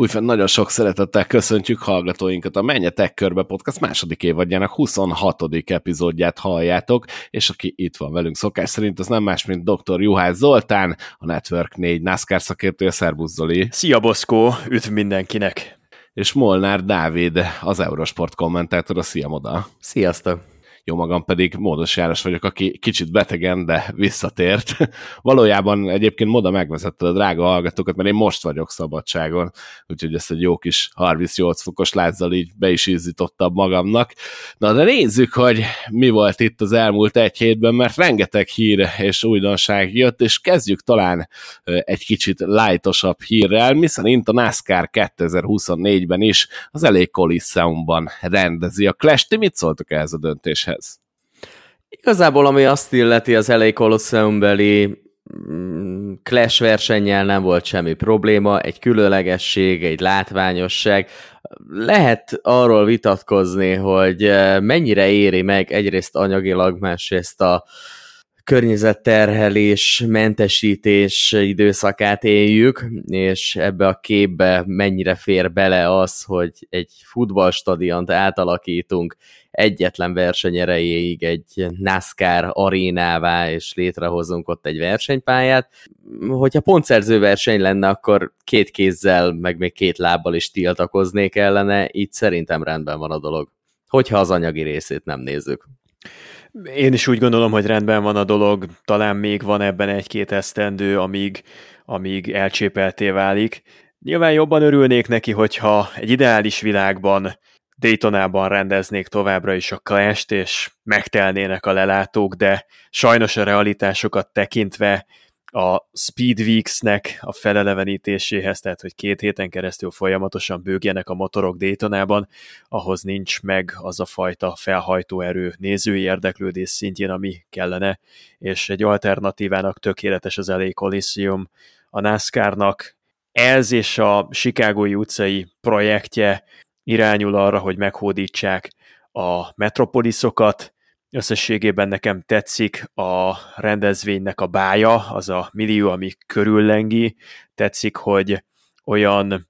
Úgyhogy nagyon sok szeretettel köszöntjük hallgatóinkat a Menjetek Körbe Podcast második évadjának 26. epizódját halljátok, és aki itt van velünk szokás szerint, az nem más, mint dr. Juhász Zoltán, a Network 4 NASCAR szakértője, Szerbusz Zoli. Szia Boszkó, üdv mindenkinek! És Molnár Dávid, az Eurosport kommentátor, a Szia Moda. Sziasztok! Jó magam pedig Módos János vagyok, aki kicsit betegen, de visszatért. Valójában egyébként moda megvezette a drága hallgatókat, mert én most vagyok szabadságon, úgyhogy ezt egy jó kis 38 fokos lázzal így be is izzítottam magamnak. Na de nézzük, hogy mi volt itt az elmúlt egy hétben, mert rengeteg hír és újdonság jött, és kezdjük talán egy kicsit lightosabb hírrel, miszerint a NASCAR 2024-ben is az elég Coliseumban rendezi a Clash. Ti mit szóltok ehhez a döntéshez? Igazából, ami azt illeti az LA Colosseum-beli mm, Clash versennyel nem volt semmi probléma, egy különlegesség, egy látványosság. Lehet arról vitatkozni, hogy eh, mennyire éri meg egyrészt anyagilag, másrészt a környezetterhelés, mentesítés időszakát éljük, és ebbe a képbe mennyire fér bele az, hogy egy futballstadiont átalakítunk egyetlen verseny erejéig egy NASCAR arénává, és létrehozunk ott egy versenypályát. Hogyha pontszerző verseny lenne, akkor két kézzel, meg még két lábbal is tiltakoznék ellene, így szerintem rendben van a dolog. Hogyha az anyagi részét nem nézzük. Én is úgy gondolom, hogy rendben van a dolog, talán még van ebben egy-két esztendő, amíg, amíg elcsépelté válik. Nyilván jobban örülnék neki, hogyha egy ideális világban Daytonában rendeznék továbbra is a clash és megtelnének a lelátók, de sajnos a realitásokat tekintve a Speed Weeks-nek a felelevenítéséhez, tehát hogy két héten keresztül folyamatosan bőgjenek a motorok Daytonában, ahhoz nincs meg az a fajta felhajtóerő nézői érdeklődés szintjén, ami kellene, és egy alternatívának tökéletes az LA Coliseum a NASCAR-nak. Ez és a Chicagói utcai projektje irányul arra, hogy meghódítsák a metropoliszokat. Összességében nekem tetszik a rendezvénynek a bája, az a millió, ami körüllengi. Tetszik, hogy olyan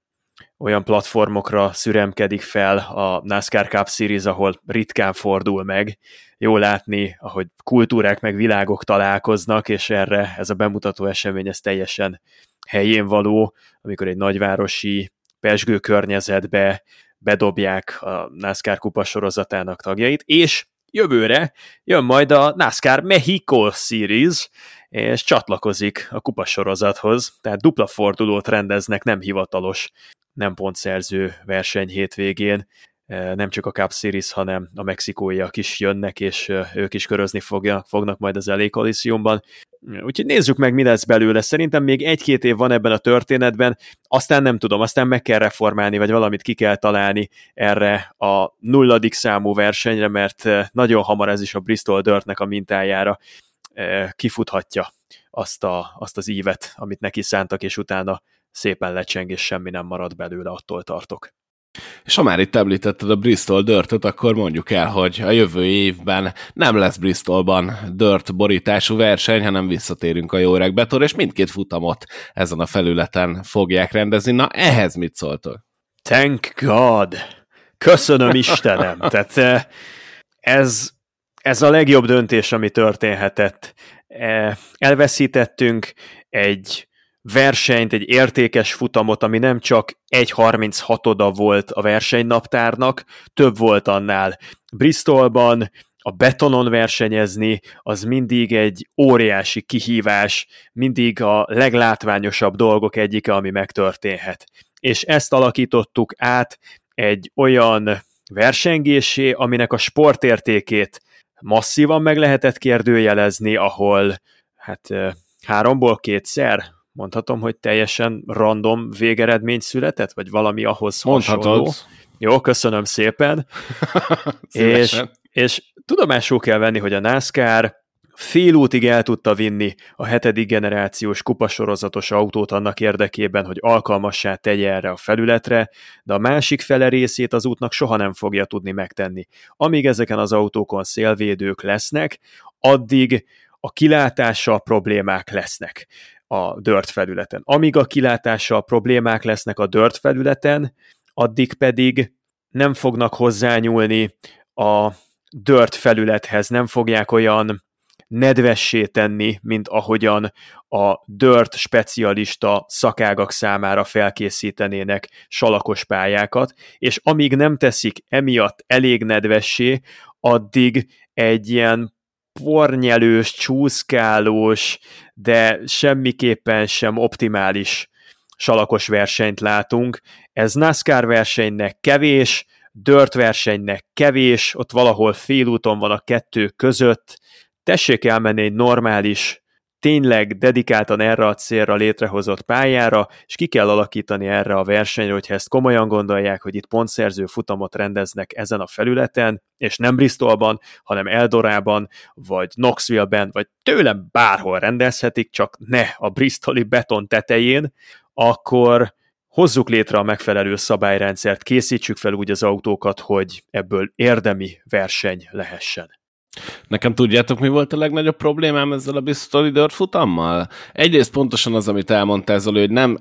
olyan platformokra szüremkedik fel a NASCAR Cup Series, ahol ritkán fordul meg. Jó látni, ahogy kultúrák meg világok találkoznak, és erre ez a bemutató esemény ez teljesen helyén való, amikor egy nagyvárosi pesgő környezetbe bedobják a NASCAR kupa sorozatának tagjait, és jövőre jön majd a NASCAR Mexico Series, és csatlakozik a kupasorozathoz, tehát dupla fordulót rendeznek, nem hivatalos, nem pontszerző verseny hétvégén, nem csak a Cup Series, hanem a mexikóiak is jönnek, és ők is körözni fogja, fognak majd az LA Coliseumban. Úgyhogy nézzük meg, mi lesz belőle. Szerintem még egy-két év van ebben a történetben, aztán nem tudom, aztán meg kell reformálni, vagy valamit ki kell találni erre a nulladik számú versenyre, mert nagyon hamar ez is a Bristol Dirtnek a mintájára kifuthatja azt, a, azt az ívet, amit neki szántak, és utána szépen lecseng, és semmi nem marad belőle, attól tartok. És ha már itt említetted a Bristol dörtöt, akkor mondjuk el, hogy a jövő évben nem lesz Bristolban dört borítású verseny, hanem visszatérünk a jó öreg betor, és mindkét futamot ezen a felületen fogják rendezni. Na, ehhez mit szóltok? Thank God! Köszönöm Istenem! Tehát eh, ez, ez a legjobb döntés, ami történhetett. Eh, elveszítettünk egy versenyt, egy értékes futamot, ami nem csak 1.36-oda volt a versenynaptárnak, több volt annál. Bristolban a betonon versenyezni, az mindig egy óriási kihívás, mindig a leglátványosabb dolgok egyike, ami megtörténhet. És ezt alakítottuk át egy olyan versengésé, aminek a sportértékét masszívan meg lehetett kérdőjelezni, ahol hát háromból kétszer mondhatom, hogy teljesen random végeredmény született, vagy valami ahhoz Mondhatod. hasonló. Jó, köszönöm szépen. és, és tudomásul kell venni, hogy a NASCAR fél útig el tudta vinni a hetedik generációs kupasorozatos autót annak érdekében, hogy alkalmassá tegye erre a felületre, de a másik fele részét az útnak soha nem fogja tudni megtenni. Amíg ezeken az autókon szélvédők lesznek, addig a kilátással problémák lesznek a dört felületen. Amíg a kilátással problémák lesznek a dört felületen, addig pedig nem fognak hozzányúlni a dört felülethez, nem fogják olyan nedvessé tenni, mint ahogyan a dört specialista szakágak számára felkészítenének salakos pályákat, és amíg nem teszik emiatt elég nedvessé, addig egy ilyen pornyelős, csúszkálós, de semmiképpen sem optimális salakos versenyt látunk. Ez NASCAR versenynek kevés, dört versenynek kevés, ott valahol félúton van a kettő között, tessék elmenni egy normális, tényleg dedikáltan erre a célra létrehozott pályára, és ki kell alakítani erre a versenyre, hogyha ezt komolyan gondolják, hogy itt pontszerző futamot rendeznek ezen a felületen, és nem Bristolban, hanem Eldorában, vagy Knoxville-ben, vagy tőlem bárhol rendezhetik, csak ne a Bristoli beton tetején, akkor hozzuk létre a megfelelő szabályrendszert, készítsük fel úgy az autókat, hogy ebből érdemi verseny lehessen. Nekem tudjátok, mi volt a legnagyobb problémám ezzel a Bristol Dirt futammal? Egyrészt pontosan az, amit elmondtál, Zoli, hogy nem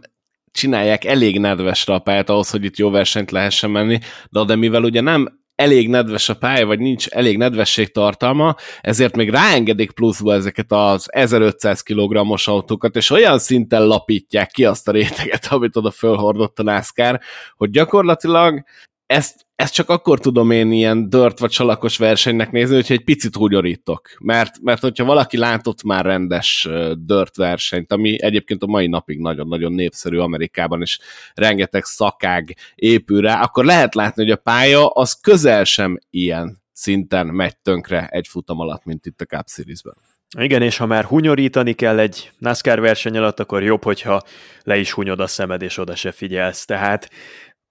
csinálják elég nedvesre a pályát ahhoz, hogy itt jó versenyt lehessen menni, de, de mivel ugye nem elég nedves a pálya, vagy nincs elég nedvesség tartalma, ezért még ráengedik pluszba ezeket az 1500 kg-os autókat, és olyan szinten lapítják ki azt a réteget, amit oda fölhordott a NASCAR, hogy gyakorlatilag ezt, ezt csak akkor tudom én ilyen dört vagy csalakos versenynek nézni, hogyha egy picit húgyorítok. Mert, mert hogyha valaki látott már rendes dört versenyt, ami egyébként a mai napig nagyon-nagyon népszerű Amerikában, és rengeteg szakág épül rá, akkor lehet látni, hogy a pálya az közel sem ilyen szinten megy tönkre egy futam alatt, mint itt a Cup Series-ben. Igen, és ha már hunyorítani kell egy NASCAR verseny alatt, akkor jobb, hogyha le is hunyod a szemed, és oda se figyelsz. Tehát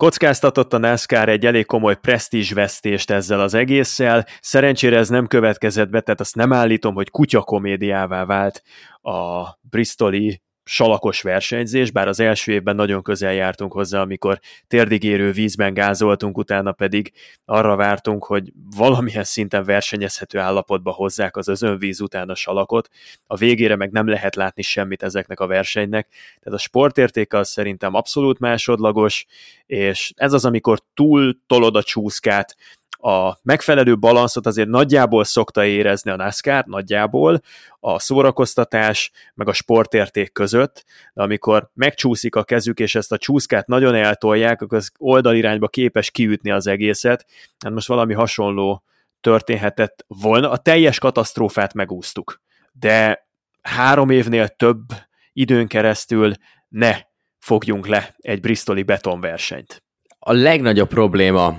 Kockáztatott a NASCAR egy elég komoly presztízsvesztést ezzel az egésszel, szerencsére ez nem következett be, tehát azt nem állítom, hogy kutyakomédiává vált a Bristoli salakos versenyzés, bár az első évben nagyon közel jártunk hozzá, amikor térdigérő vízben gázoltunk, utána pedig arra vártunk, hogy valamilyen szinten versenyezhető állapotba hozzák az özönvíz után a salakot, a végére meg nem lehet látni semmit ezeknek a versenynek, tehát a sportértéke az szerintem abszolút másodlagos, és ez az, amikor túl tolod a csúszkát, a megfelelő balanszot azért nagyjából szokta érezni a NASCAR, nagyjából a szórakoztatás meg a sportérték között, de amikor megcsúszik a kezük, és ezt a csúszkát nagyon eltolják, akkor az oldalirányba képes kiütni az egészet. Hát most valami hasonló történhetett volna. A teljes katasztrófát megúsztuk, de három évnél több időn keresztül ne fogjunk le egy bristoli betonversenyt a legnagyobb probléma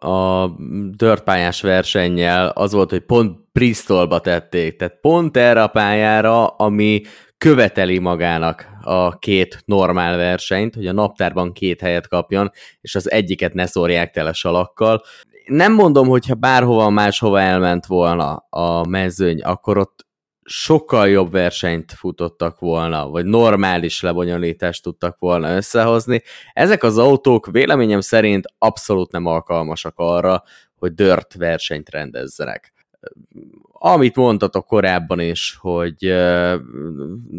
a dörtpályás versennyel az volt, hogy pont Bristolba tették, tehát pont erre a pályára, ami követeli magának a két normál versenyt, hogy a naptárban két helyet kapjon, és az egyiket ne szórják tele salakkal. Nem mondom, hogyha bárhova máshova elment volna a mezőny, akkor ott sokkal jobb versenyt futottak volna, vagy normális lebonyolítást tudtak volna összehozni. Ezek az autók véleményem szerint abszolút nem alkalmasak arra, hogy dört versenyt rendezzenek. Amit mondtatok korábban is, hogy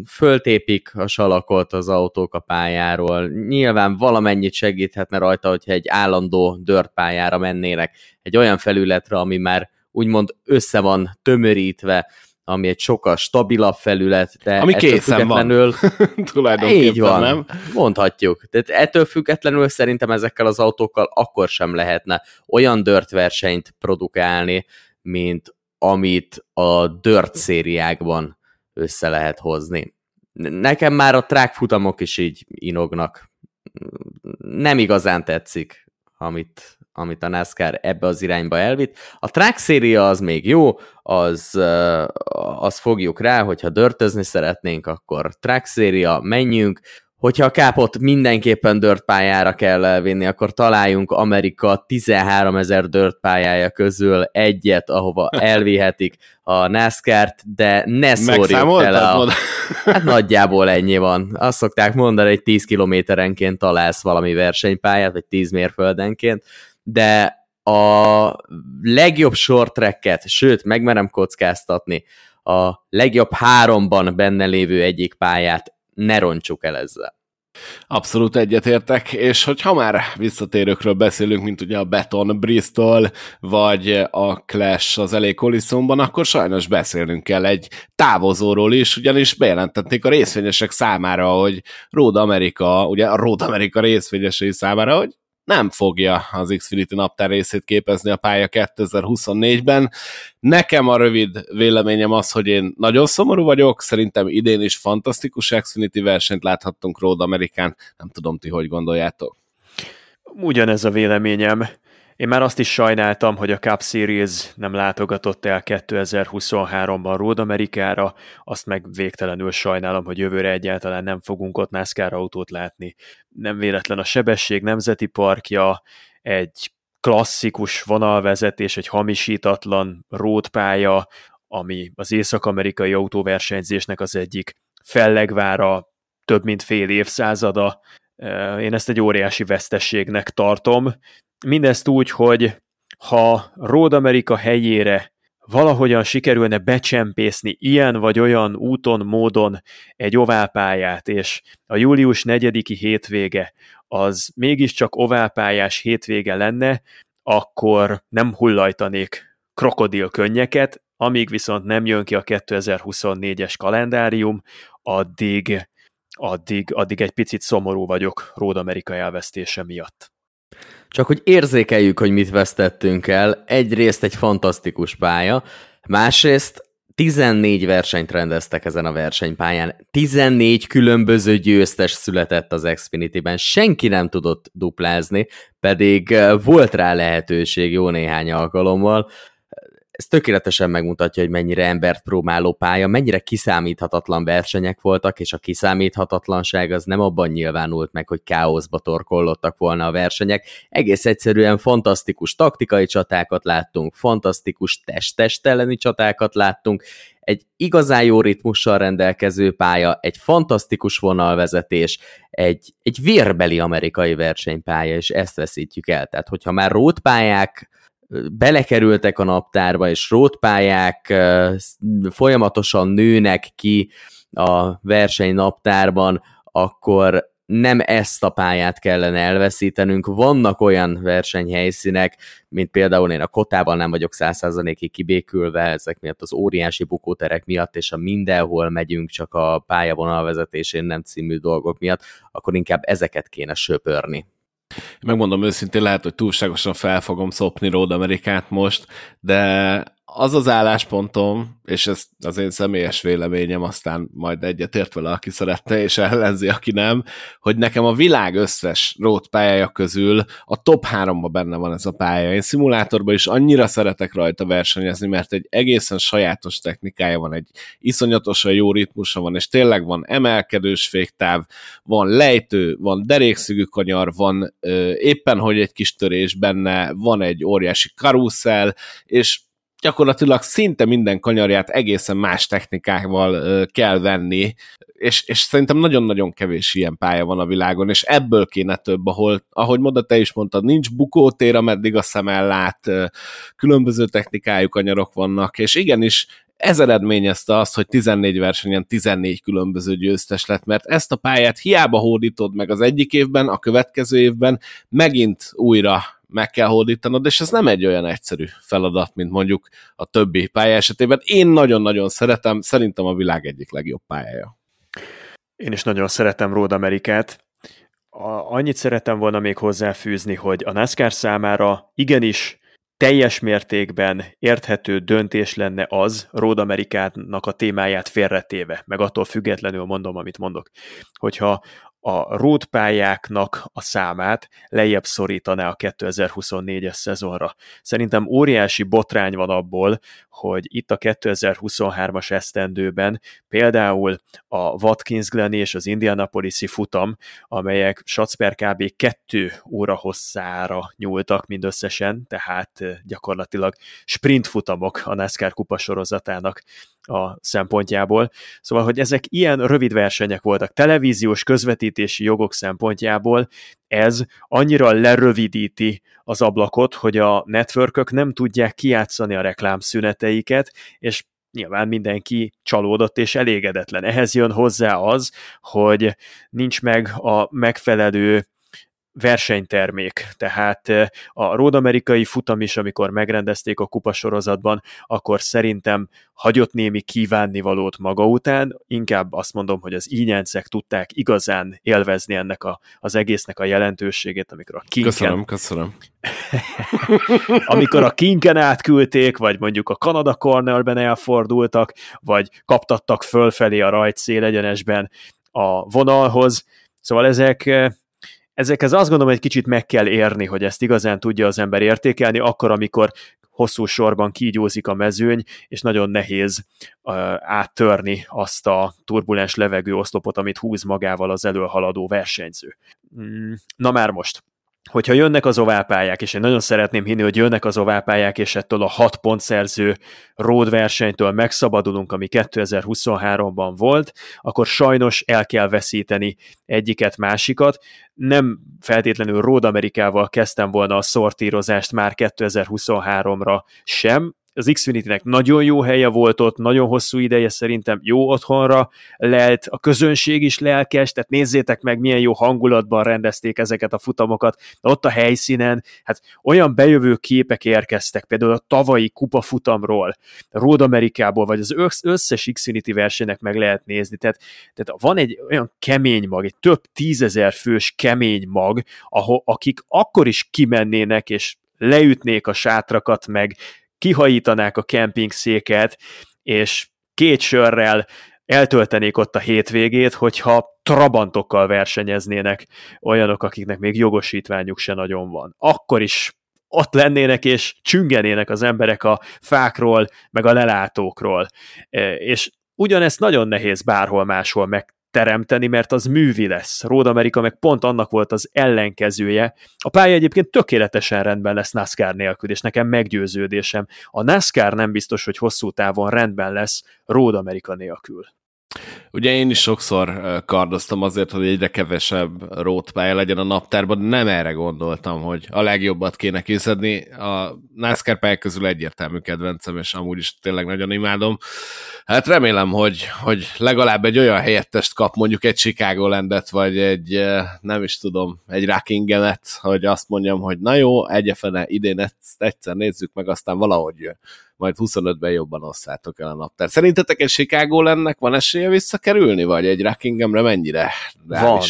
föltépik a salakot az autók a pályáról, nyilván valamennyit segíthetne rajta, hogyha egy állandó dört pályára mennének, egy olyan felületre, ami már úgymond össze van tömörítve, ami egy sokkal stabilabb felület, de ami készen van. Tulajdonképpen így van, nem? mondhatjuk. Tehát ettől függetlenül szerintem ezekkel az autókkal akkor sem lehetne olyan dört versenyt produkálni, mint amit a dört szériákban össze lehet hozni. Nekem már a track futamok is így inognak. Nem igazán tetszik, amit, amit a NASCAR ebbe az irányba elvitt. A track széria az még jó, az, az fogjuk rá, hogyha dörtözni szeretnénk, akkor track széria, menjünk, hogyha a kápot mindenképpen dört pályára kell elvinni, akkor találjunk Amerika 13 ezer dört pályája közül egyet, ahova elvihetik a NASCAR-t, de ne szórjuk tele a... Hát nagyjából ennyi van. Azt szokták mondani, hogy 10 kilométerenként találsz valami versenypályát, vagy 10 mérföldenként, de a legjobb short tracket, sőt, megmerem kockáztatni, a legjobb háromban benne lévő egyik pályát ne roncsuk el ezzel. Abszolút egyetértek, és hogy ha már visszatérőkről beszélünk, mint ugye a Beton Bristol, vagy a Clash az elég Coliseumban, akkor sajnos beszélnünk kell egy távozóról is, ugyanis bejelentették a részvényesek számára, hogy Road America, ugye a Road America részvényesei számára, hogy nem fogja az Xfinity naptár részét képezni a pálya 2024-ben. Nekem a rövid véleményem az, hogy én nagyon szomorú vagyok, szerintem idén is fantasztikus Xfinity versenyt láthattunk Road Amerikán, nem tudom ti, hogy gondoljátok. Ugyanez a véleményem. Én már azt is sajnáltam, hogy a Cup Series nem látogatott el 2023-ban Road Amerikára, azt meg végtelenül sajnálom, hogy jövőre egyáltalán nem fogunk ott NASCAR autót látni. Nem véletlen a Sebesség Nemzeti Parkja, egy klasszikus vonalvezetés, egy hamisítatlan rótpálya, ami az észak-amerikai autóversenyzésnek az egyik fellegvára több mint fél évszázada. Én ezt egy óriási vesztességnek tartom, Mindezt úgy, hogy ha Road America helyére valahogyan sikerülne becsempészni ilyen vagy olyan úton, módon egy oválpályát, és a július 4-i hétvége az mégiscsak oválpályás hétvége lenne, akkor nem hullajtanék krokodil könnyeket, amíg viszont nem jön ki a 2024-es kalendárium, addig, addig, addig egy picit szomorú vagyok Road America elvesztése miatt. Csak hogy érzékeljük, hogy mit vesztettünk el, egyrészt egy fantasztikus pálya, másrészt 14 versenyt rendeztek ezen a versenypályán. 14 különböző győztes született az Xfinity-ben. Senki nem tudott duplázni, pedig eh, volt rá lehetőség jó néhány alkalommal ez tökéletesen megmutatja, hogy mennyire embert próbáló pálya, mennyire kiszámíthatatlan versenyek voltak, és a kiszámíthatatlanság az nem abban nyilvánult meg, hogy káoszba torkollottak volna a versenyek. Egész egyszerűen fantasztikus taktikai csatákat láttunk, fantasztikus test-test elleni csatákat láttunk, egy igazán jó ritmussal rendelkező pálya, egy fantasztikus vonalvezetés, egy, egy vérbeli amerikai versenypálya, és ezt veszítjük el. Tehát, hogyha már rótpályák belekerültek a naptárba, és rótpályák folyamatosan nőnek ki a verseny naptárban, akkor nem ezt a pályát kellene elveszítenünk. Vannak olyan versenyhelyszínek, mint például én a Kotában nem vagyok százszázalékig kibékülve, ezek miatt az óriási bukóterek miatt, és a mindenhol megyünk csak a pályavonal vezetésén nem című dolgok miatt, akkor inkább ezeket kéne söpörni. Megmondom őszintén, lehet, hogy túlságosan fel fogom szopni Road Amerikát most, de az az álláspontom, és ez az én személyes véleményem, aztán majd egyetért vele, aki szeretne, és ellenzi, aki nem, hogy nekem a világ összes road pályája közül a top 3 benne van ez a pálya. Én szimulátorban is annyira szeretek rajta versenyezni, mert egy egészen sajátos technikája van, egy iszonyatosan jó ritmusa van, és tényleg van emelkedős féktáv, van lejtő, van derékszögű kanyar, van ö, éppen, hogy egy kis törés benne, van egy óriási karuszel, és gyakorlatilag szinte minden kanyarját egészen más technikával kell venni, és, és szerintem nagyon-nagyon kevés ilyen pálya van a világon, és ebből kéne több, ahol, ahogy Moda te is mondtad, nincs bukótér, ameddig a szem ellát, különböző technikájú kanyarok vannak, és igenis ez eredményezte azt, hogy 14 versenyen 14 különböző győztes lett, mert ezt a pályát hiába hódítod meg az egyik évben, a következő évben megint újra meg kell hódítanod, és ez nem egy olyan egyszerű feladat, mint mondjuk a többi pálya esetében. Én nagyon-nagyon szeretem, szerintem a világ egyik legjobb pályája. Én is nagyon szeretem Road Amerikát. Annyit szeretem volna még hozzáfűzni, hogy a NASCAR számára igenis teljes mértékben érthető döntés lenne az, Road Amerikának a témáját félretéve, meg attól függetlenül mondom, amit mondok, hogyha a rótpályáknak a számát lejjebb szorítaná a 2024-es szezonra. Szerintem óriási botrány van abból, hogy itt a 2023-as esztendőben például a Watkins Glen és az Indianapolis-i futam, amelyek Schatzper kb. 2 óra hosszára nyúltak mindösszesen, tehát gyakorlatilag sprint futamok a NASCAR kupa sorozatának a szempontjából. Szóval, hogy ezek ilyen rövid versenyek voltak televíziós közvetítési jogok szempontjából, ez annyira lerövidíti az ablakot, hogy a networkök nem tudják kiátszani a reklámszüneteiket, és nyilván mindenki csalódott és elégedetlen. Ehhez jön hozzá az, hogy nincs meg a megfelelő versenytermék. Tehát eh, a Road Amerikai futam is, amikor megrendezték a kupasorozatban, akkor szerintem hagyott némi kívánnivalót maga után, inkább azt mondom, hogy az ínyáncek tudták igazán élvezni ennek a, az egésznek a jelentőségét, amikor a kinken... Köszönöm, köszönöm. amikor a kinken átküldték, vagy mondjuk a Canada Cornerben elfordultak, vagy kaptattak fölfelé a rajt szélegyenesben a vonalhoz, Szóval ezek eh, ezekhez azt gondolom, hogy egy kicsit meg kell érni, hogy ezt igazán tudja az ember értékelni, akkor, amikor hosszú sorban kígyózik a mezőny, és nagyon nehéz uh, áttörni azt a turbulens levegőoszlopot, amit húz magával az előhaladó versenyző. Mm, na már most, hogyha jönnek az oválpályák, és én nagyon szeretném hinni, hogy jönnek az oválpályák, és ettől a hat pontszerző road versenytől megszabadulunk, ami 2023-ban volt, akkor sajnos el kell veszíteni egyiket, másikat. Nem feltétlenül Road Amerikával kezdtem volna a szortírozást már 2023-ra sem, az Xfinity-nek nagyon jó helye volt ott, nagyon hosszú ideje szerintem jó otthonra lelt, a közönség is lelkes, tehát nézzétek meg, milyen jó hangulatban rendezték ezeket a futamokat, de ott a helyszínen, hát olyan bejövő képek érkeztek, például a tavalyi kupafutamról, Road Amerikából, vagy az összes Xfinity versenynek meg lehet nézni, tehát, tehát van egy olyan kemény mag, egy több tízezer fős kemény mag, ahol, akik akkor is kimennének, és leütnék a sátrakat, meg kihajítanák a kemping széket, és két sörrel eltöltenék ott a hétvégét, hogyha trabantokkal versenyeznének olyanok, akiknek még jogosítványuk se nagyon van. Akkor is ott lennének és csüngenének az emberek a fákról, meg a lelátókról. E, és ugyanezt nagyon nehéz bárhol máshol meg teremteni, mert az művi lesz. Road America meg pont annak volt az ellenkezője. A pálya egyébként tökéletesen rendben lesz NASCAR nélkül, és nekem meggyőződésem. A NASCAR nem biztos, hogy hosszú távon rendben lesz Road America nélkül. Ugye én is sokszor kardoztam azért, hogy egyre kevesebb rótpálya legyen a naptárban, nem erre gondoltam, hogy a legjobbat kéne készedni. A NASCAR pályák közül egyértelmű kedvencem, és amúgy is tényleg nagyon imádom. Hát remélem, hogy, hogy legalább egy olyan helyettest kap, mondjuk egy Chicago landet, vagy egy, nem is tudom, egy Rockingemet, hogy azt mondjam, hogy na jó, egyefene idén ezt egyszer nézzük meg, aztán valahogy jön majd 25-ben jobban osszátok el a naptár. Szerintetek egy Chicago lennek van esélye visszakerülni, vagy egy Rockinghamre mennyire? Van.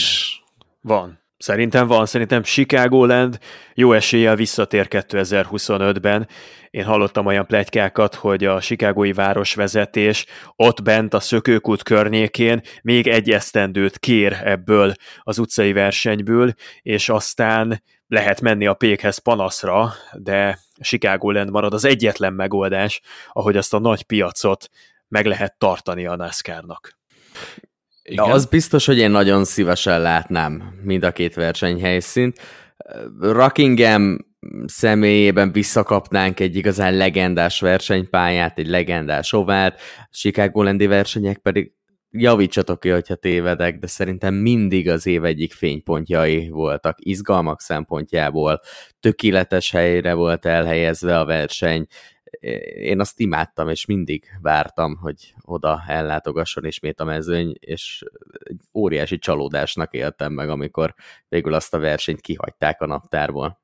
Van. Szerintem van, szerintem Chicago Land jó eséllyel visszatér 2025-ben. Én hallottam olyan plegykákat, hogy a Chicagói városvezetés ott bent a szökőkút környékén még egy esztendőt kér ebből az utcai versenyből, és aztán lehet menni a pékhez panaszra, de Chicago Land marad az egyetlen megoldás, ahogy azt a nagy piacot meg lehet tartani a NASCAR-nak. Igen. De az biztos, hogy én nagyon szívesen látnám mind a két versenyhelyszínt. Rockingham személyében visszakapnánk egy igazán legendás versenypályát, egy legendás ovált, Chicago Landi versenyek pedig javítsatok ki, hogyha tévedek, de szerintem mindig az év egyik fénypontjai voltak, izgalmak szempontjából, tökéletes helyre volt elhelyezve a verseny, én azt imádtam, és mindig vártam, hogy oda ellátogasson ismét a mezőny, és egy óriási csalódásnak éltem meg, amikor végül azt a versenyt kihagyták a naptárból.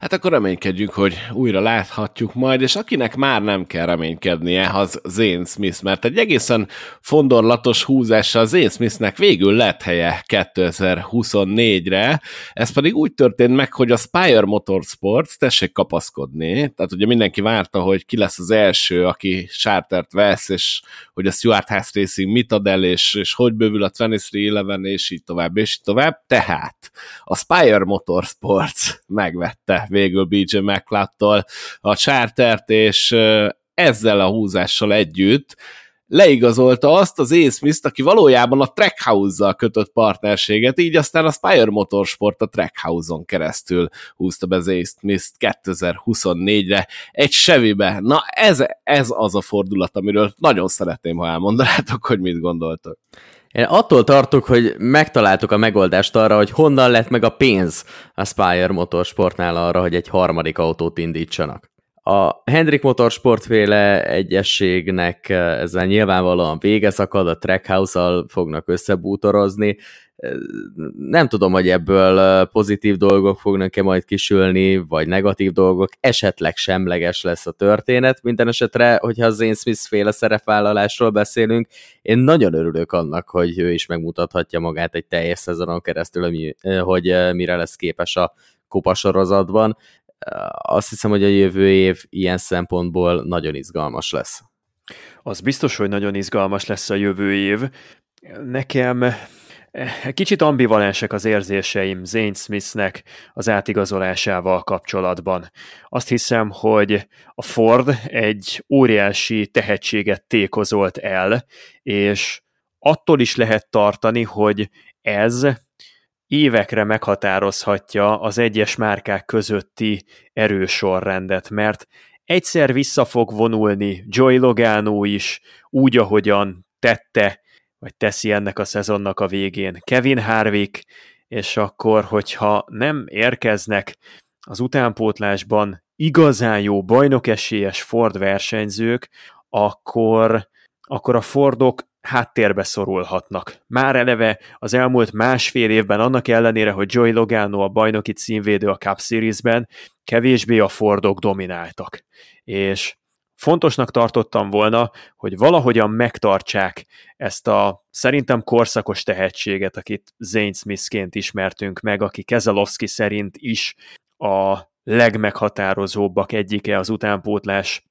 Hát akkor reménykedjük, hogy újra láthatjuk majd, és akinek már nem kell reménykednie, az Zane Smith, mert egy egészen fondorlatos húzással Zane Smithnek végül lett helye 2024-re, ez pedig úgy történt meg, hogy a Spire Motorsports, tessék kapaszkodni, tehát ugye mindenki várta, hogy ki lesz az első, aki sártert vesz, és hogy a Stuart House Racing mit ad el, és, és hogy bővül a 2311, és így tovább, és így tovább, tehát a Spire Motorsports megvett megvette végül BJ McLeod-tól a chartert, és ezzel a húzással együtt leigazolta azt az Ace smith aki valójában a Trackhouse-zal kötött partnerséget, így aztán a Spire Motorsport a Trackhouse-on keresztül húzta be az Ace Smith 2024-re egy Chevy-be. Na ez, ez az a fordulat, amiről nagyon szeretném, ha elmondanátok, hogy mit gondoltok. Én attól tartok, hogy megtaláltuk a megoldást arra, hogy honnan lett meg a pénz a Spire Motorsportnál arra, hogy egy harmadik autót indítsanak. A Hendrik Motorsportféle egyességnek ezzel nyilvánvalóan vége szakad, a Trackhouse-al fognak összebútorozni, nem tudom, hogy ebből pozitív dolgok fognak-e majd kisülni, vagy negatív dolgok, esetleg semleges lesz a történet. Minden esetre, hogyha az Zane Smith féle szerepvállalásról beszélünk, én nagyon örülök annak, hogy ő is megmutathatja magát egy teljes szezonon keresztül, hogy mire lesz képes a kupasorozatban. Azt hiszem, hogy a jövő év ilyen szempontból nagyon izgalmas lesz. Az biztos, hogy nagyon izgalmas lesz a jövő év. Nekem Kicsit ambivalensek az érzéseim Zane Smithnek az átigazolásával kapcsolatban. Azt hiszem, hogy a Ford egy óriási tehetséget tékozolt el, és attól is lehet tartani, hogy ez évekre meghatározhatja az egyes márkák közötti erősorrendet, mert egyszer vissza fog vonulni Joy Logano is, úgy, ahogyan tette vagy teszi ennek a szezonnak a végén Kevin Harvick, és akkor, hogyha nem érkeznek az utánpótlásban igazán jó bajnokesélyes Ford versenyzők, akkor, akkor a Fordok háttérbe szorulhatnak. Már eleve az elmúlt másfél évben annak ellenére, hogy Joey Logano a bajnoki címvédő a Cup Series-ben, kevésbé a Fordok domináltak. És fontosnak tartottam volna, hogy valahogyan megtartsák ezt a szerintem korszakos tehetséget, akit Zane Smithként ismertünk meg, aki Kezelowski szerint is a legmeghatározóbbak egyike az utánpótlás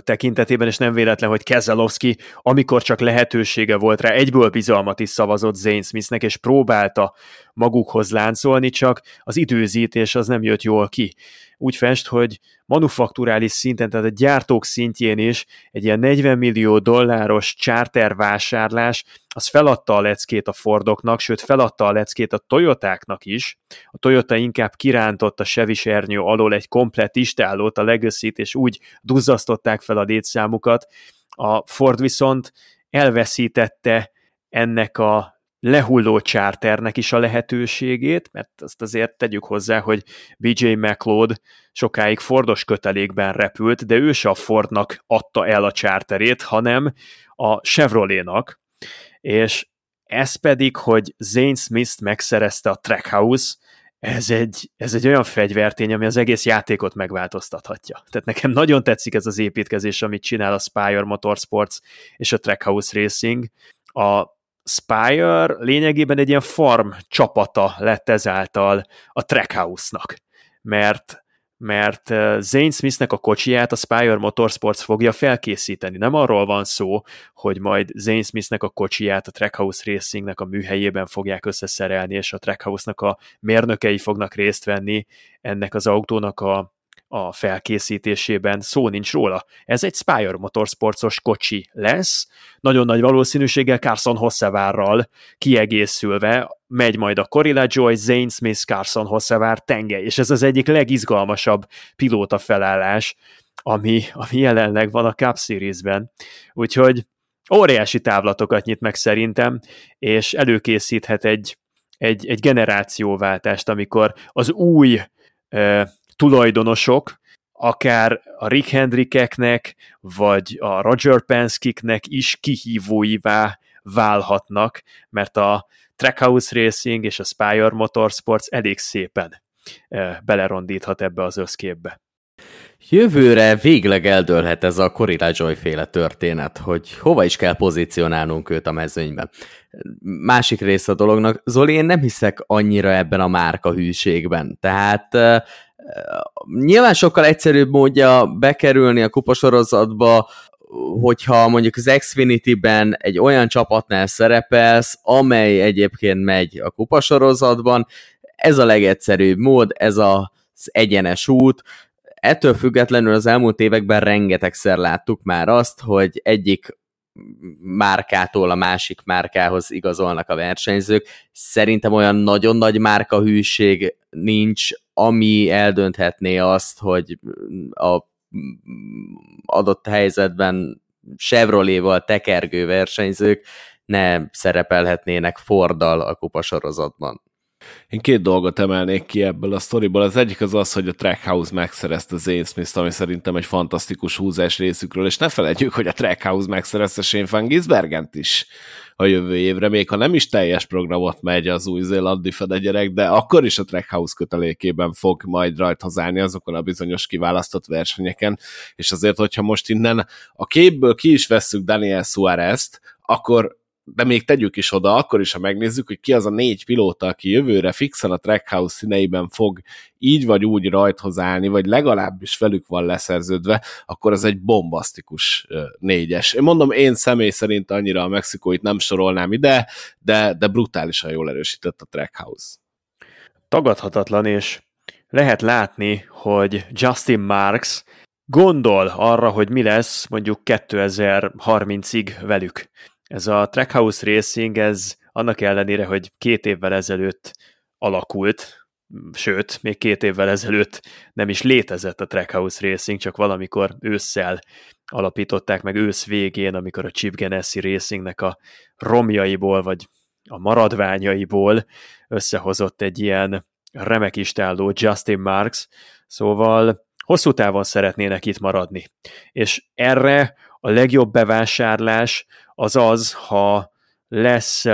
tekintetében, és nem véletlen, hogy Kezelowski, amikor csak lehetősége volt rá, egyből bizalmat is szavazott Zane Smithnek, és próbálta magukhoz láncolni, csak az időzítés az nem jött jól ki. Úgy fest, hogy manufakturális szinten, tehát a gyártók szintjén is egy ilyen 40 millió dolláros charter vásárlás, az feladta a leckét a Fordoknak, sőt feladta a leckét a Toyotáknak is. A Toyota inkább kirántott a Chevy sernyő alól egy komplet istállót, a legacy és úgy duzzasztották fel a létszámukat. A Ford viszont elveszítette ennek a lehulló charternek is a lehetőségét, mert azt azért tegyük hozzá, hogy BJ McLeod sokáig Fordos kötelékben repült, de ő se a Fordnak adta el a charterét, hanem a Chevroletnak, és ez pedig, hogy Zane Smith megszerezte a Trackhouse, ez egy, ez egy olyan fegyvertény, ami az egész játékot megváltoztathatja. Tehát nekem nagyon tetszik ez az építkezés, amit csinál a Spire Motorsports és a Trackhouse Racing. A Spire lényegében egy ilyen farm csapata lett ezáltal a Trackhouse-nak, mert mert Zane Smithnek a kocsiját a Spire Motorsports fogja felkészíteni. Nem arról van szó, hogy majd Zane Smithnek a kocsiját a Trackhouse Racingnek a műhelyében fogják összeszerelni, és a Trackhouse-nak a mérnökei fognak részt venni ennek az autónak a a felkészítésében, szó nincs róla. Ez egy Spire Motorsportos kocsi lesz, nagyon nagy valószínűséggel Carson Hossevárral kiegészülve megy majd a Corilla Joy, Zane Smith, Carson Hossevár tenge, és ez az egyik legizgalmasabb pilóta felállás, ami, ami jelenleg van a Cup Series-ben. Úgyhogy óriási távlatokat nyit meg szerintem, és előkészíthet egy, egy, egy generációváltást, amikor az új tulajdonosok, akár a Rick Hendrickeknek, vagy a Roger Penskiknek is kihívóivá válhatnak, mert a Trackhouse Racing és a Spire Motorsports elég szépen belerondíthat ebbe az összképbe. Jövőre végleg eldőlhet ez a Corilla Joy féle történet, hogy hova is kell pozícionálnunk őt a mezőnyben. Másik része a dolognak, Zoli, én nem hiszek annyira ebben a márka hűségben, tehát Nyilván sokkal egyszerűbb módja bekerülni a kupasorozatba, hogyha mondjuk az Xfinity-ben egy olyan csapatnál szerepelsz, amely egyébként megy a kupasorozatban, ez a legegyszerűbb mód, ez az egyenes út, ettől függetlenül az elmúlt években rengetegszer láttuk már azt, hogy egyik márkától a másik márkához igazolnak a versenyzők. Szerintem olyan nagyon nagy márkahűség nincs, ami eldönthetné azt, hogy a adott helyzetben Chevrolet-val tekergő versenyzők ne szerepelhetnének Forddal a kupasorozatban. Én két dolgot emelnék ki ebből a sztoriból. Az egyik az az, hogy a Trackhouse megszerezte Zane Smith-t, ami szerintem egy fantasztikus húzás részükről, és ne felejtjük, hogy a Trackhouse megszerezte Shane Van Gisbergent is a jövő évre, még ha nem is teljes programot megy az új-zélandi fedegyerek, de akkor is a Trackhouse kötelékében fog majd rajta állni azokon a bizonyos kiválasztott versenyeken, és azért, hogyha most innen a képből ki is vesszük Daniel Suarez-t, akkor de még tegyük is oda, akkor is, ha megnézzük, hogy ki az a négy pilóta, aki jövőre fixen a Trackhouse színeiben fog így vagy úgy rajthoz állni, vagy legalábbis velük van leszerződve, akkor az egy bombasztikus négyes. Én mondom, én személy szerint annyira a mexikóit nem sorolnám ide, de, de brutálisan jól erősített a Trackhouse. Tagadhatatlan, és lehet látni, hogy Justin Marks gondol arra, hogy mi lesz mondjuk 2030-ig velük. Ez a Trackhouse Racing, ez annak ellenére, hogy két évvel ezelőtt alakult, sőt, még két évvel ezelőtt nem is létezett a Trackhouse Racing, csak valamikor ősszel alapították meg ősz végén, amikor a Chip Ganassi Racingnek a romjaiból, vagy a maradványaiból összehozott egy ilyen remek istálló Justin Marks, szóval hosszú távon szeretnének itt maradni. És erre a legjobb bevásárlás az az, ha lesz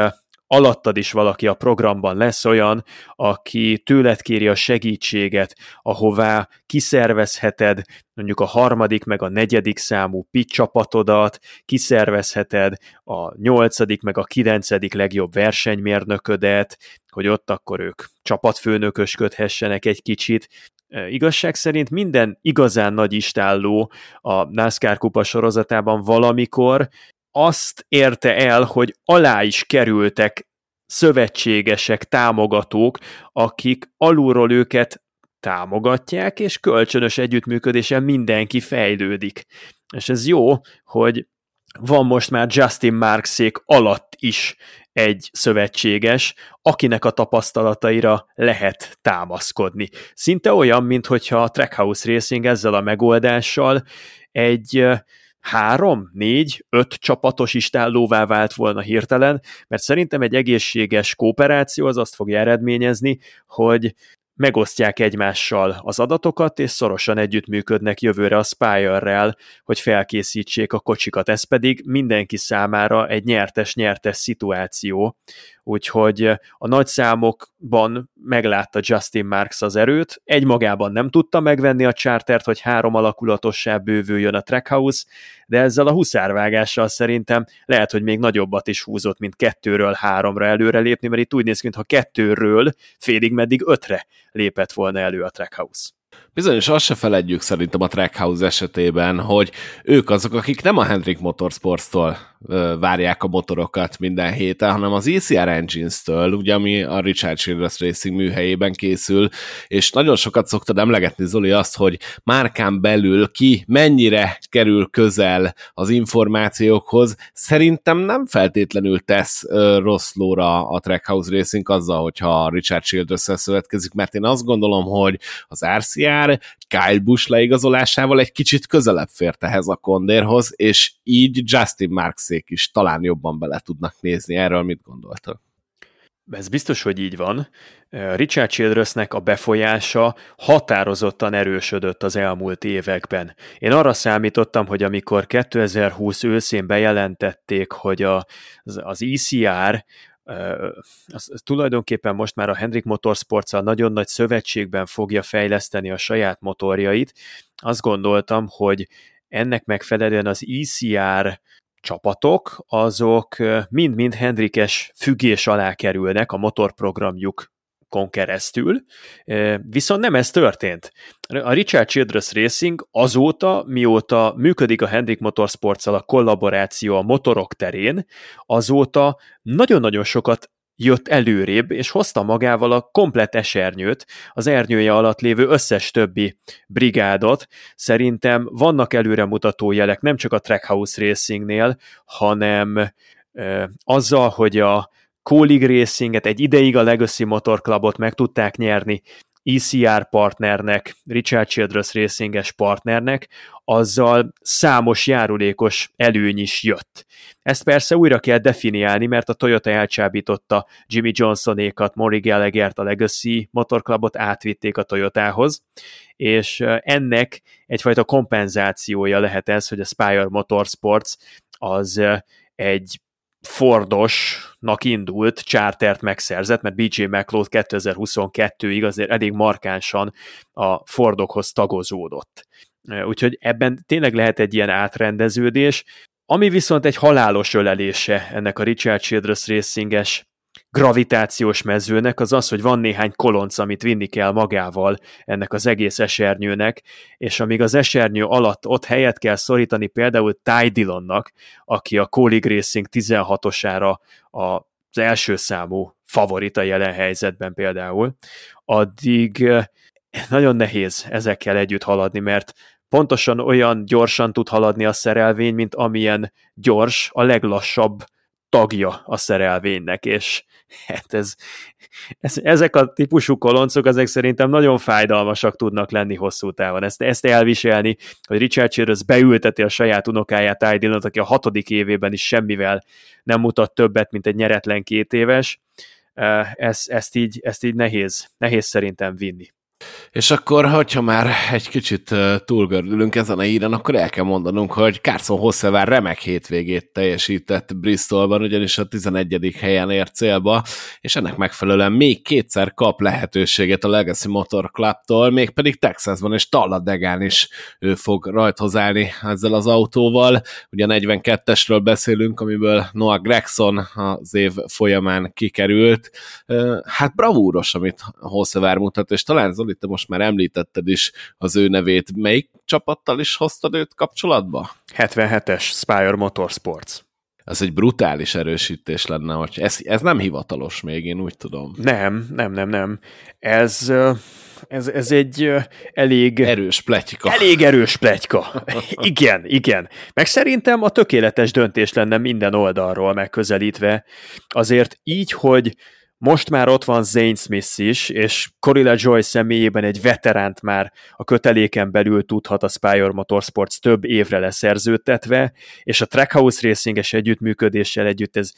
alattad is valaki a programban lesz olyan, aki tőled kéri a segítséget, ahová kiszervezheted mondjuk a harmadik meg a negyedik számú pitch csapatodat, kiszervezheted a nyolcadik meg a kilencedik legjobb versenymérnöködet, hogy ott akkor ők csapatfőnökösködhessenek egy kicsit. Igazság szerint minden igazán nagy istálló a NASCAR kupa sorozatában valamikor azt érte el, hogy alá is kerültek szövetségesek, támogatók, akik alulról őket támogatják, és kölcsönös együttműködésen mindenki fejlődik. És ez jó, hogy van most már Justin Marksék alatt is egy szövetséges, akinek a tapasztalataira lehet támaszkodni. Szinte olyan, mintha a Trackhouse Racing ezzel a megoldással egy három, négy, öt csapatos istállóvá vált volna hirtelen, mert szerintem egy egészséges kooperáció az azt fogja eredményezni, hogy megosztják egymással az adatokat, és szorosan együttműködnek jövőre a Spire-rel, hogy felkészítsék a kocsikat. Ez pedig mindenki számára egy nyertes-nyertes szituáció, úgyhogy a nagy számokban meglátta Justin Marks az erőt, egymagában nem tudta megvenni a chartert, hogy három alakulatossá bővüljön a Trackhouse, de ezzel a huszárvágással szerintem lehet, hogy még nagyobbat is húzott, mint kettőről háromra előre lépni, mert itt úgy néz ki, mintha kettőről félig meddig ötre lépett volna elő a Trackhouse. Bizonyos azt se feledjük szerintem a Trackhouse esetében, hogy ők azok, akik nem a Hendrik Motorsports-tól várják a motorokat minden héten, hanem az ECR Engines-től, ugye, ami a Richard Childress Racing műhelyében készül, és nagyon sokat szoktad emlegetni, Zoli, azt, hogy márkán belül ki mennyire kerül közel az információkhoz. Szerintem nem feltétlenül tesz rossz lóra a Trackhouse Racing azzal, hogyha Richard childress szövetkezik, mert én azt gondolom, hogy az RCR Kyle Busch leigazolásával egy kicsit közelebb fért ehhez a kondérhoz, és így Justin Marksék is talán jobban bele tudnak nézni. Erről mit gondoltak? Ez biztos, hogy így van. Richard Childressnek a befolyása határozottan erősödött az elmúlt években. Én arra számítottam, hogy amikor 2020 őszén bejelentették, hogy a, az ECR az, az tulajdonképpen most már a Hendrik motorsports nagyon nagy szövetségben fogja fejleszteni a saját motorjait. Azt gondoltam, hogy ennek megfelelően az ECR csapatok, azok mind-mind Hendrikes függés alá kerülnek a motorprogramjuk kon keresztül, viszont nem ez történt. A Richard Childress Racing azóta, mióta működik a Hendrik motorsports a kollaboráció a motorok terén, azóta nagyon-nagyon sokat jött előrébb, és hozta magával a komplet esernyőt, az ernyője alatt lévő összes többi brigádot. Szerintem vannak előremutató jelek nem csak a Trackhouse Racingnél, hanem e, azzal, hogy a Colleague Racinget egy ideig a Legacy Motor Clubot meg tudták nyerni, ECR partnernek, Richard Childress Racinges partnernek, azzal számos járulékos előny is jött. Ezt persze újra kell definiálni, mert a Toyota elcsábította Jimmy Johnsonékat, Mori Gallaghert, a Legacy Motorclubot átvitték a Toyotához, és ennek egyfajta kompenzációja lehet ez, hogy a Spire Motorsports az egy Fordosnak indult, chartert megszerzett, mert BJ McLeod 2022-ig azért elég markánsan a Fordokhoz tagozódott. Úgyhogy ebben tényleg lehet egy ilyen átrendeződés, ami viszont egy halálos ölelése ennek a Richard Childress Racinges gravitációs mezőnek az az, hogy van néhány kolonc, amit vinni kell magával ennek az egész esernyőnek, és amíg az esernyő alatt ott helyet kell szorítani például Ty Dillonnak, aki a Colleague Racing 16-osára az első számú favorita jelen helyzetben például, addig eh, nagyon nehéz ezekkel együtt haladni, mert pontosan olyan gyorsan tud haladni a szerelvény, mint amilyen gyors a leglassabb tagja a szerelvénynek, és hát ez, ez, ezek a típusú koloncok, ezek szerintem nagyon fájdalmasak tudnak lenni hosszú távon. Ezt, ezt elviselni, hogy Richard Childress beülteti a saját unokáját, Idilnot, aki a hatodik évében is semmivel nem mutat többet, mint egy nyeretlen két éves, ezt, ezt, így, ezt így nehéz, nehéz szerintem vinni. És akkor, hogyha már egy kicsit túlgördülünk ezen a híren, akkor el kell mondanunk, hogy Carson Hossevár remek hétvégét teljesített Bristolban, ugyanis a 11. helyen ért célba, és ennek megfelelően még kétszer kap lehetőséget a Legacy Motor Club-tól, mégpedig Texasban és Talladegán is ő fog rajthoz állni ezzel az autóval. Ugye 42-esről beszélünk, amiből Noah Gregson az év folyamán kikerült. Hát bravúros, amit Hossevár mutat, és talán Zoli, te most már említetted is az ő nevét. Melyik csapattal is hoztad őt kapcsolatba? 77-es Spire Motorsports. Ez egy brutális erősítés lenne, hogy ez, ez nem hivatalos még, én úgy tudom. Nem, nem, nem, nem. Ez, ez, ez egy elég... Erős pletyka. Elég erős pletyka. igen, igen. Meg szerintem a tökéletes döntés lenne minden oldalról megközelítve. Azért így, hogy most már ott van Zane Smith is, és Corilla Joy személyében egy veteránt már a köteléken belül tudhat a Spire Motorsports több évre leszerződtetve, és a Trackhouse Racinges együttműködéssel együtt ez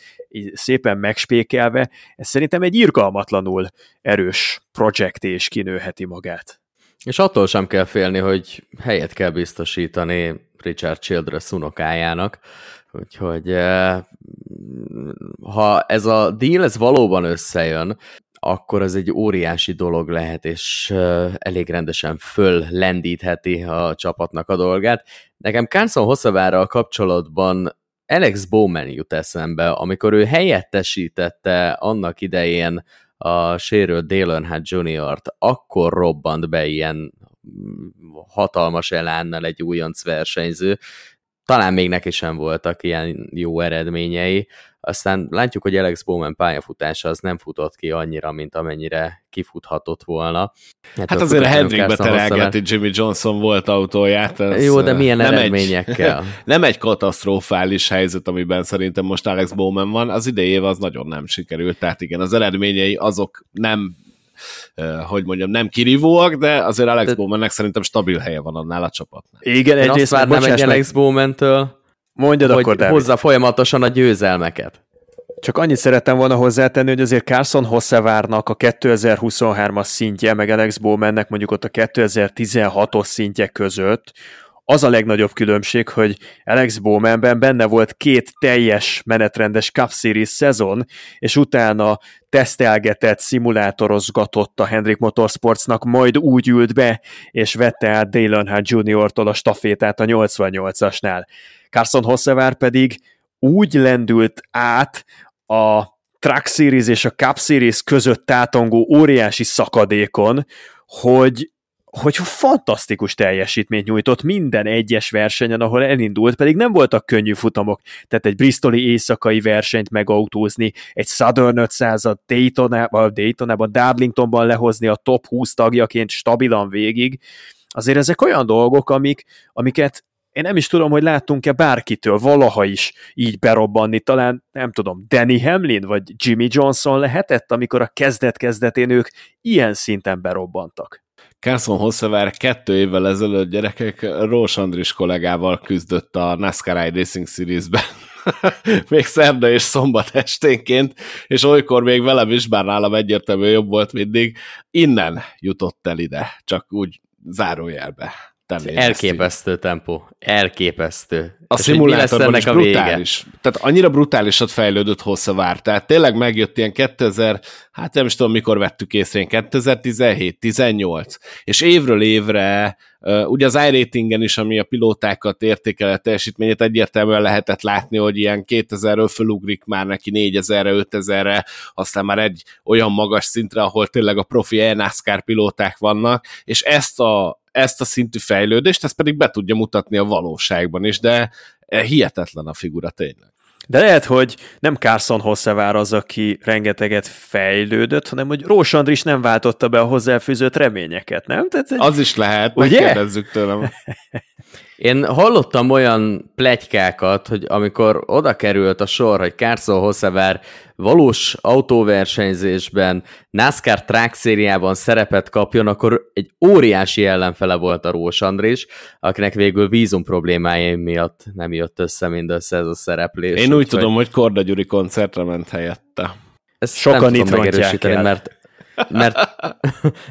szépen megspékelve, ez szerintem egy irgalmatlanul erős projekt és kinőheti magát. És attól sem kell félni, hogy helyet kell biztosítani Richard Childress unokájának, úgyhogy eh, ha ez a deal ez valóban összejön, akkor az egy óriási dolog lehet, és elég rendesen föl lendítheti a csapatnak a dolgát. Nekem Carson Hosszavárral kapcsolatban Alex Bowman jut eszembe, amikor ő helyettesítette annak idején a sérült Dale Earnhardt Jr.-t, akkor robbant be ilyen hatalmas elánnal egy újonc versenyző, talán még neki sem voltak ilyen jó eredményei. Aztán látjuk, hogy Alex Bowman pályafutása az nem futott ki annyira, mint amennyire kifuthatott volna. Hát, hát azért a Hendrickbe terelgeti Jimmy Johnson volt autóját. Ez Jó, de milyen nem eredményekkel? Egy, nem egy katasztrofális helyzet, amiben szerintem most Alex Bowman van. Az idejév az nagyon nem sikerült, tehát igen, az eredményei azok nem hogy mondjam, nem kirívóak, de azért Alex de... Bowmannek szerintem stabil helye van annál a csapatnál. Igen, Én egyrészt azt várnám egy Alex Bowman-től, Mondjad hogy akkor, David. hozza folyamatosan a győzelmeket. Csak annyit szerettem volna hozzátenni, hogy azért Carson Hosszevárnak a 2023-as szintje, meg Alex Bowmannek mondjuk ott a 2016-os szintje között az a legnagyobb különbség, hogy Alex Bowmanben benne volt két teljes menetrendes Cup Series szezon, és utána tesztelgetett, szimulátorozgatott a Hendrik Motorsportsnak, majd úgy ült be, és vette át Dale Earnhardt Jr.-tól a stafétát a 88-asnál. Carson Hossevár pedig úgy lendült át a Truck Series és a Cup Series között tátongó óriási szakadékon, hogy hogy fantasztikus teljesítményt nyújtott minden egyes versenyen, ahol elindult, pedig nem voltak könnyű futamok, tehát egy bristoli éjszakai versenyt megautózni, egy Southern 500-at Daytonában, Daytonában, Darlingtonban lehozni a top 20 tagjaként stabilan végig, azért ezek olyan dolgok, amik, amiket én nem is tudom, hogy láttunk-e bárkitől valaha is így berobbanni, talán nem tudom, Danny Hamlin vagy Jimmy Johnson lehetett, amikor a kezdet-kezdetén ők ilyen szinten berobbantak. Carson Hosszever kettő évvel ezelőtt gyerekek Rós Andris kollégával küzdött a NASCAR iRacing Series-ben. még szerda és szombat esténként, és olykor még velem is, bár nálam egyértelműen jobb volt mindig, innen jutott el ide, csak úgy zárójelbe tenni. Elképesztő tempó. Elképesztő. A És szimulátorban is a brutális. Vége? Tehát annyira brutálisat fejlődött vár. Tehát tényleg megjött ilyen 2000, hát nem is tudom mikor vettük észre, 2017, 18 és évről évre Uh, ugye az iRatingen is, ami a pilótákat értékel a teljesítményét, egyértelműen lehetett látni, hogy ilyen 2000-ről fölugrik már neki 4000-re, 5000-re, aztán már egy olyan magas szintre, ahol tényleg a profi e-NASCAR pilóták vannak, és ezt a, ezt a szintű fejlődést, ezt pedig be tudja mutatni a valóságban is, de hihetetlen a figura tényleg. De lehet, hogy nem Carson Hosszevár az, aki rengeteget fejlődött, hanem hogy Rós Andris nem váltotta be a hozzáfűzött reményeket, nem? Tehát, az is lehet, ugye? megkérdezzük tőlem. Én hallottam olyan plegykákat, hogy amikor oda került a sor, hogy Carson Hosszever valós autóversenyzésben, NASCAR Track szériában szerepet kapjon, akkor egy óriási ellenfele volt a Rós Andris, akinek végül vízum problémái miatt nem jött össze mindössze ez a szereplés. Én úgy, úgy tudom, hogy Korda Gyuri koncertre ment helyette. Ezt Sokan nem tudom megerősíteni, el. mert mert,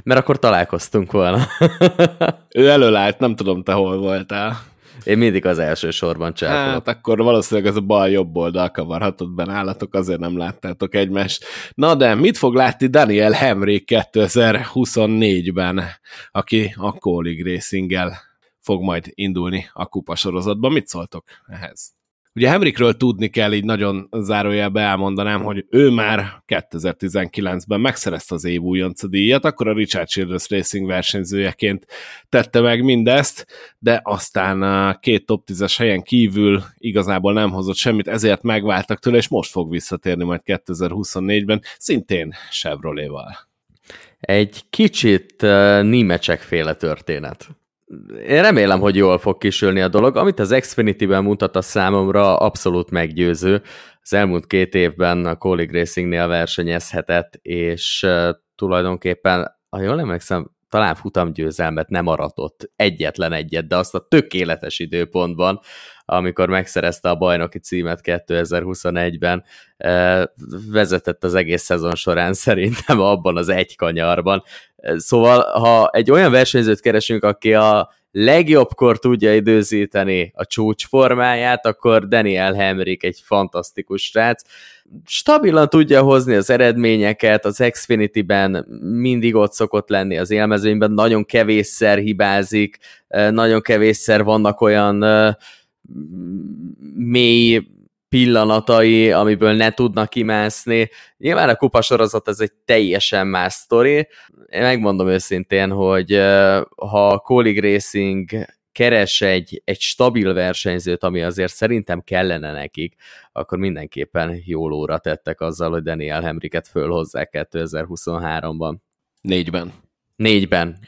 mert akkor találkoztunk volna. ő előállt, nem tudom, te hol voltál. Én mindig az első sorban csáfolok. Hát akkor valószínűleg ez a bal-jobb oldal kavarhatott benne állatok, azért nem láttátok egymást. Na de mit fog látni Daniel Hemrick 2024-ben, aki a Colleague racing fog majd indulni a kupasorozatban? Mit szóltok ehhez? Ugye Hemrikről tudni kell, így nagyon zárójelbe elmondanám, hogy ő már 2019-ben megszerezte az év újonca díjat, akkor a Richard Childress Racing versenyzőjeként tette meg mindezt, de aztán a két top 10-es helyen kívül igazából nem hozott semmit, ezért megváltak tőle, és most fog visszatérni majd 2024-ben, szintén Chevrolet-val. Egy kicsit uh, Nimecsek féle történet. Én remélem, hogy jól fog kisülni a dolog. Amit az Xfinity-ben mutat a számomra abszolút meggyőző. Az elmúlt két évben a Colleague Racingnél versenyezhetett, és uh, tulajdonképpen, ha jól emlékszem, talán futamgyőzelmet nem aratott egyetlen egyet, de azt a tökéletes időpontban, amikor megszerezte a bajnoki címet 2021-ben, vezetett az egész szezon során szerintem abban az egy kanyarban. Szóval, ha egy olyan versenyzőt keresünk, aki a legjobbkor tudja időzíteni a csúcsformáját, akkor Daniel Hemrick egy fantasztikus srác. Stabilan tudja hozni az eredményeket, az Xfinity-ben mindig ott szokott lenni az élmezőnyben, nagyon kevésszer hibázik, nagyon kevésszer vannak olyan mély pillanatai, amiből ne tudnak kimászni. Nyilván a kupasorozat ez egy teljesen más sztori. Én megmondom őszintén, hogy ha a Colleague Racing keres egy, egy stabil versenyzőt, ami azért szerintem kellene nekik, akkor mindenképpen jó lóra tettek azzal, hogy Daniel Hemriket fölhozzák 2023-ban. Négyben. Négyben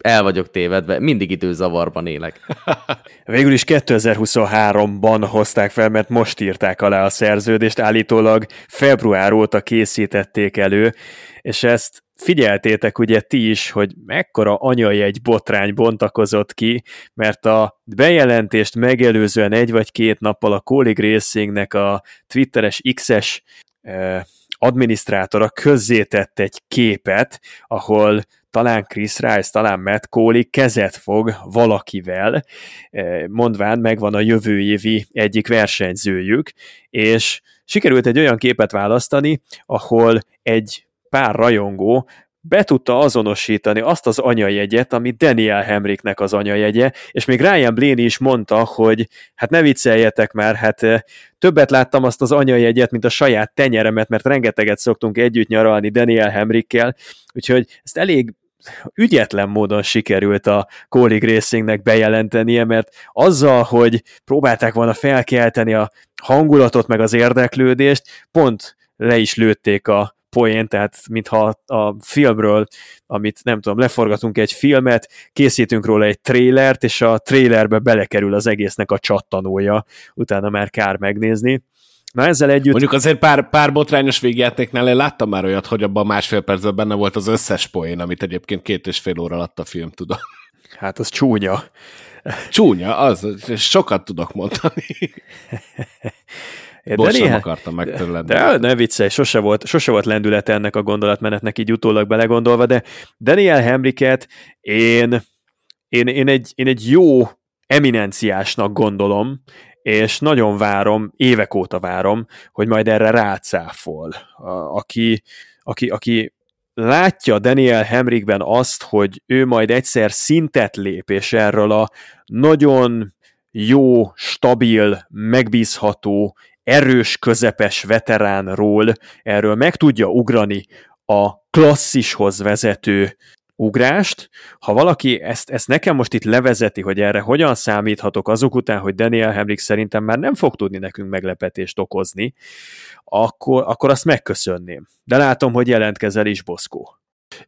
el vagyok tévedve, mindig időzavarban élek. Végül is 2023-ban hozták fel, mert most írták alá a szerződést, állítólag február óta készítették elő, és ezt figyeltétek ugye ti is, hogy mekkora anyai egy botrány bontakozott ki, mert a bejelentést megelőzően egy vagy két nappal a Colleague Racingnek a Twitteres X-es eh, adminisztrátora közzétett egy képet, ahol talán Chris Rice, talán Matt Coley kezet fog valakivel, eh, mondván megvan a jövő évi egyik versenyzőjük, és sikerült egy olyan képet választani, ahol egy pár rajongó be tudta azonosítani azt az anyajegyet, ami Daniel Hemricknek az anyajegye, és még Ryan Blaney is mondta, hogy hát ne vicceljetek már, hát eh, többet láttam azt az anyajegyet, mint a saját tenyeremet, mert rengeteget szoktunk együtt nyaralni Daniel Hemrickkel, úgyhogy ezt elég ügyetlen módon sikerült a Colleague Racingnek bejelentenie, mert azzal, hogy próbálták volna felkelteni a hangulatot meg az érdeklődést, pont le is lőtték a poén, tehát mintha a filmről, amit nem tudom, leforgatunk egy filmet, készítünk róla egy trélert, és a trélerbe belekerül az egésznek a csattanója, utána már kár megnézni. Na ezzel együtt... Mondjuk azért pár, pár botrányos végjátéknál én láttam már olyat, hogy abban másfél percben benne volt az összes poén, amit egyébként két és fél óra alatt a film tudom. Hát az csúnya. Csúnya, az, sokat tudok mondani. De Bocs, néha- akartam megtörleni. De ne viccelj, sose volt, sose volt lendülete ennek a gondolatmenetnek így utólag belegondolva, de Daniel Hemriket én, én, én, egy, én egy jó eminenciásnak gondolom, és nagyon várom, évek óta várom, hogy majd erre rácáfol. Aki, aki, aki látja Daniel Hemrikben azt, hogy ő majd egyszer szintet lép, és erről a nagyon jó, stabil, megbízható, erős, közepes veteránról erről meg tudja ugrani a klasszishoz vezető ugrást. Ha valaki ezt, ezt nekem most itt levezeti, hogy erre hogyan számíthatok azok után, hogy Daniel Hemrick szerintem már nem fog tudni nekünk meglepetést okozni, akkor, akkor azt megköszönném. De látom, hogy jelentkezel is, Boszkó.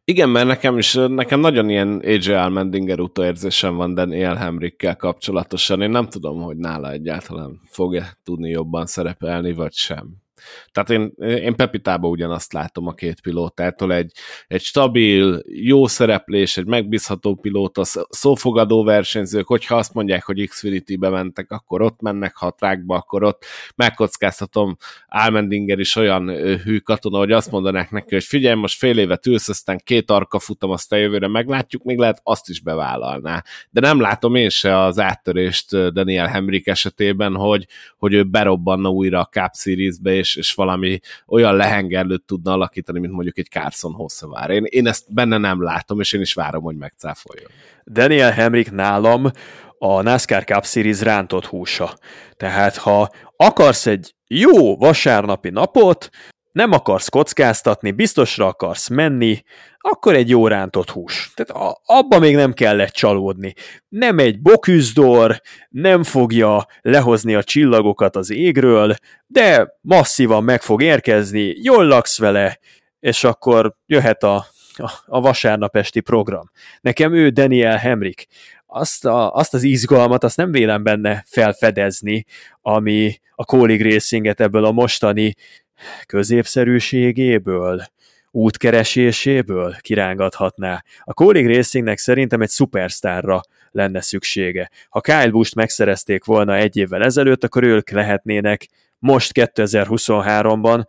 Igen, mert nekem is, nekem nagyon ilyen AJ Almendinger utóérzésem van Daniel Hemrickkel kapcsolatosan. Én nem tudom, hogy nála egyáltalán fog-e tudni jobban szerepelni, vagy sem. Tehát én, én Pepitában ugyanazt látom a két pilótától, egy, egy stabil, jó szereplés, egy megbízható pilóta, szófogadó versenyzők, hogyha azt mondják, hogy Xfinity-be mentek, akkor ott mennek, ha trákba, akkor ott megkockáztatom, Almendinger is olyan hű katona, hogy azt mondanák neki, hogy figyelj, most fél évet ülsz, aztán két arka futam, aztán jövőre meglátjuk, még lehet azt is bevállalná. De nem látom én se az áttörést Daniel Hemrick esetében, hogy, hogy ő berobbanna újra a Cup Series-be, és, és valami olyan lehengerlőt tudna alakítani, mint mondjuk egy Carson Hossevár. Én, én ezt benne nem látom, és én is várom, hogy megcáfoljon. Daniel Hemrick nálam a NASCAR Cup Series rántott húsa. Tehát ha akarsz egy jó vasárnapi napot, nem akarsz kockáztatni, biztosra akarsz menni, akkor egy jó rántott hús. Tehát a, abba még nem kellett csalódni. Nem egy boküzdor, nem fogja lehozni a csillagokat az égről, de masszívan meg fog érkezni, jól laksz vele, és akkor jöhet a, a, a vasárnap esti program. Nekem ő Daniel Hemrick. Azt, a, azt az izgalmat, azt nem vélem benne felfedezni, ami a Colleague Racinget ebből a mostani középszerűségéből, útkereséséből kirángathatná. A Colleague Racingnek szerintem egy szupersztárra lenne szüksége. Ha Kyle Busch megszerezték volna egy évvel ezelőtt, akkor ők lehetnének most 2023-ban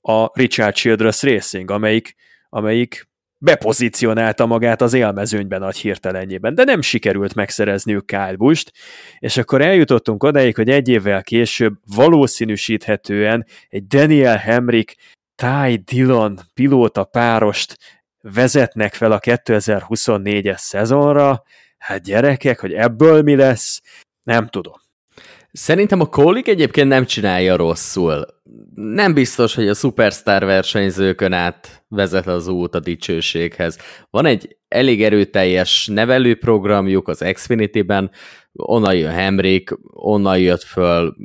a Richard Childress Racing, amelyik, amelyik bepozícionálta magát az élmezőnyben nagy hirtelenjében, de nem sikerült megszerezniük Kyle Busch-t, és akkor eljutottunk odáig, hogy egy évvel később valószínűsíthetően egy Daniel Hemrick Ty Dillon pilóta párost vezetnek fel a 2024-es szezonra, hát gyerekek, hogy ebből mi lesz, nem tudom. Szerintem a Kólik egyébként nem csinálja rosszul. Nem biztos, hogy a szupersztár versenyzőkön át vezet az út a dicsőséghez. Van egy elég erőteljes nevelőprogramjuk az Xfinity-ben, onnan jön Hemrick, onnan jött föl,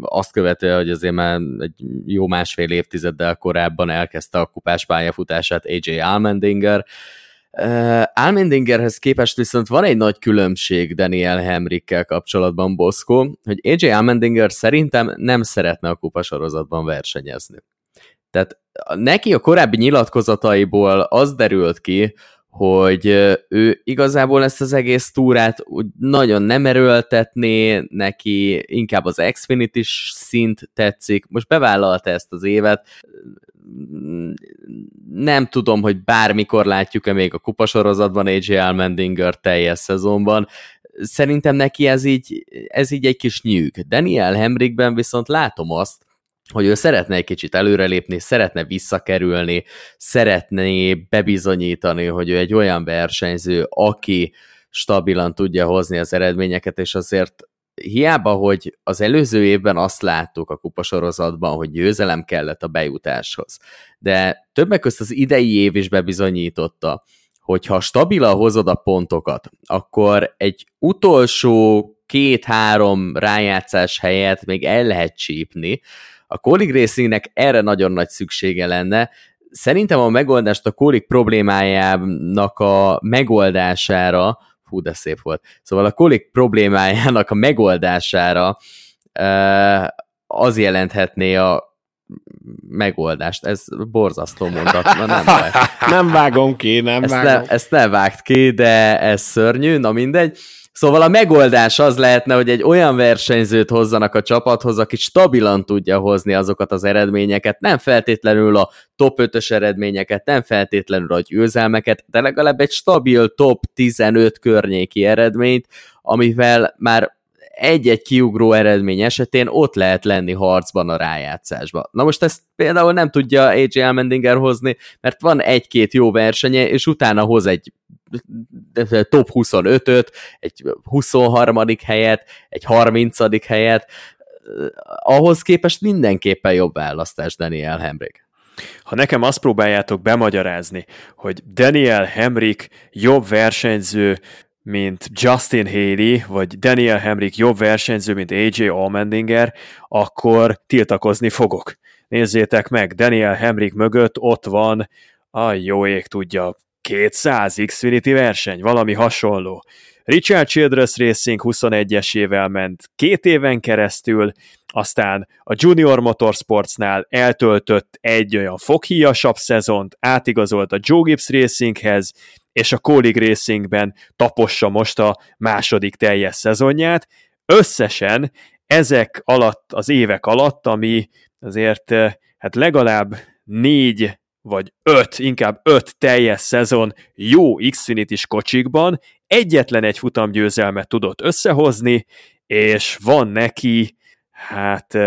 azt követően, hogy azért már egy jó másfél évtizeddel korábban elkezdte a kupás pályafutását AJ Almendinger, Uh, Almendingerhez képest viszont van egy nagy különbség Daniel Hemrickkel kapcsolatban, Boszkó, hogy AJ Almendinger szerintem nem szeretne a kupasorozatban versenyezni. Tehát neki a korábbi nyilatkozataiból az derült ki, hogy ő igazából ezt az egész túrát úgy nagyon nem erőltetné, neki inkább az Xfinity szint tetszik. Most bevállalta ezt az évet, nem tudom, hogy bármikor látjuk-e még a kupasorozatban AJ Almendinger teljes szezonban. Szerintem neki ez így, ez így egy kis nyűg. Daniel Hemrickben viszont látom azt, hogy ő szeretne egy kicsit előrelépni, szeretne visszakerülni, szeretné bebizonyítani, hogy ő egy olyan versenyző, aki stabilan tudja hozni az eredményeket, és azért hiába, hogy az előző évben azt láttuk a kupasorozatban, hogy győzelem kellett a bejutáshoz, de többek között az idei év is bebizonyította, hogy ha stabilan hozod a pontokat, akkor egy utolsó két-három rájátszás helyett még el lehet csípni. A Colleague Racingnek erre nagyon nagy szüksége lenne, szerintem a megoldást a kólik problémájának a megoldására, fú, de szép volt, szóval a kólik problémájának a megoldására az jelenthetné a megoldást. Ez borzasztó mondat, na nem vág. Nem vágom ki, nem ezt vágom. Ne, ezt ne vágt ki, de ez szörnyű, na mindegy. Szóval a megoldás az lehetne, hogy egy olyan versenyzőt hozzanak a csapathoz, aki stabilan tudja hozni azokat az eredményeket, nem feltétlenül a top 5-ös eredményeket, nem feltétlenül a győzelmeket, de legalább egy stabil top 15 környéki eredményt, amivel már egy-egy kiugró eredmény esetén ott lehet lenni harcban a rájátszásban. Na most ezt például nem tudja AJ Almendinger hozni, mert van egy-két jó versenye, és utána hoz egy top 25-öt, egy 23. helyet, egy 30. helyet, ahhoz képest mindenképpen jobb választás Daniel Hemrick. Ha nekem azt próbáljátok bemagyarázni, hogy Daniel Hemrick jobb versenyző, mint Justin Haley, vagy Daniel Hemrick jobb versenyző, mint AJ Allmendinger, akkor tiltakozni fogok. Nézzétek meg, Daniel Hemrick mögött ott van a jó ég tudja, 200 Xfinity verseny, valami hasonló. Richard Childress Racing 21-esével ment két éven keresztül, aztán a Junior Motorsportsnál eltöltött egy olyan foghíjasabb szezont, átigazolt a Joe Gibbs Racinghez, és a Colleague Racingben tapossa most a második teljes szezonját. Összesen ezek alatt, az évek alatt, ami azért hát legalább négy vagy öt, inkább öt teljes szezon jó Xfinity-s kocsikban, egyetlen egy futamgyőzelmet tudott összehozni, és van neki, hát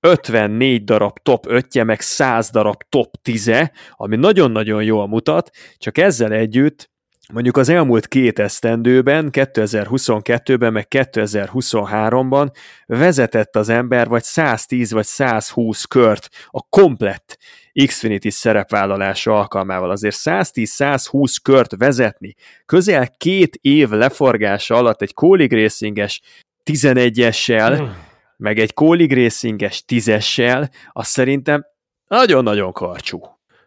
54 darab top 5-je, meg 100 darab top 10-e, ami nagyon-nagyon jól mutat, csak ezzel együtt mondjuk az elmúlt két esztendőben, 2022-ben, meg 2023-ban vezetett az ember vagy 110 vagy 120 kört a komplett Xfinity szerepvállalása alkalmával. Azért 110-120 kört vezetni, közel két év leforgása alatt egy Colleague Racinges 11-essel, hmm. meg egy Colleague Racinges 10-essel, az szerintem nagyon-nagyon karcsú.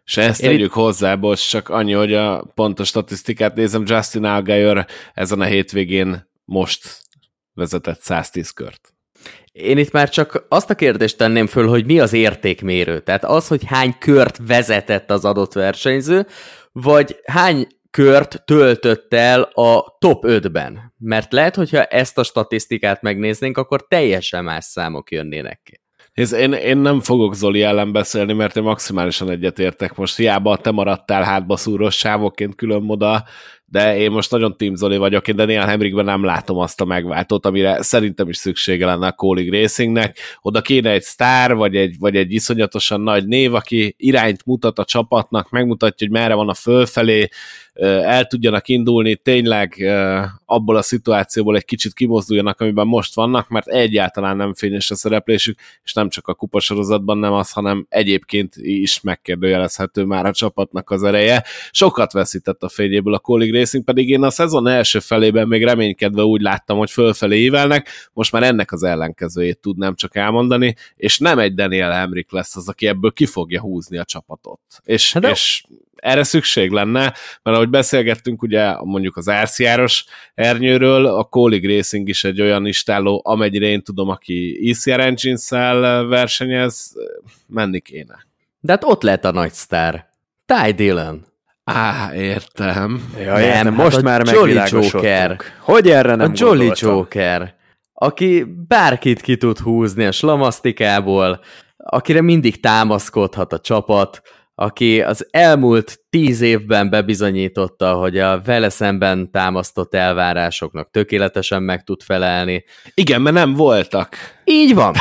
És ezt Én tegyük itt... hozzá, bocs, csak annyi, hogy a pontos statisztikát nézem, Justin Allgaier ezen a hétvégén most vezetett 110 kört. Én itt már csak azt a kérdést tenném föl, hogy mi az értékmérő. Tehát az, hogy hány kört vezetett az adott versenyző, vagy hány kört töltött el a top 5-ben. Mert lehet, hogyha ezt a statisztikát megnéznénk, akkor teljesen más számok jönnének ki. Nézd, én, én nem fogok Zoli ellen beszélni, mert én maximálisan egyetértek most. Hiába te maradtál hátba szúros sávokként külön moda, de én most nagyon Team Zoli vagyok, én Daniel Hemrickben nem látom azt a megváltót, amire szerintem is szüksége lenne a Colleague Racingnek. Oda kéne egy sztár, vagy egy, vagy egy iszonyatosan nagy név, aki irányt mutat a csapatnak, megmutatja, hogy merre van a fölfelé, el tudjanak indulni, tényleg abból a szituációból egy kicsit kimozduljanak, amiben most vannak, mert egyáltalán nem fényes a szereplésük, és nem csak a kupasorozatban nem az, hanem egyébként is megkérdőjelezhető már a csapatnak az ereje. Sokat veszített a fényéből a Colleague Racing, pedig én a szezon első felében még reménykedve úgy láttam, hogy fölfelé ívelnek, most már ennek az ellenkezőjét tudnám csak elmondani, és nem egy Daniel Hemrick lesz az, aki ebből ki fogja húzni a csapatot. És, hát és erre szükség lenne, mert ahogy beszélgettünk ugye mondjuk az RCR-os ernyőről, a Colleague Racing is egy olyan istálló, amennyire én tudom, aki ECR Engines-szel versenyez, menni kéne. De hát ott lehet a nagy sztár. Ty Dillon. Á, értem. Ja, nem, értem. Hát most már Jolly Joker. Hogy erre nem A Jolly gondoltam? Joker, aki bárkit ki tud húzni a slamasztikából, akire mindig támaszkodhat a csapat, aki az elmúlt tíz évben bebizonyította, hogy a vele szemben támasztott elvárásoknak tökéletesen meg tud felelni. Igen, mert nem voltak. Így van.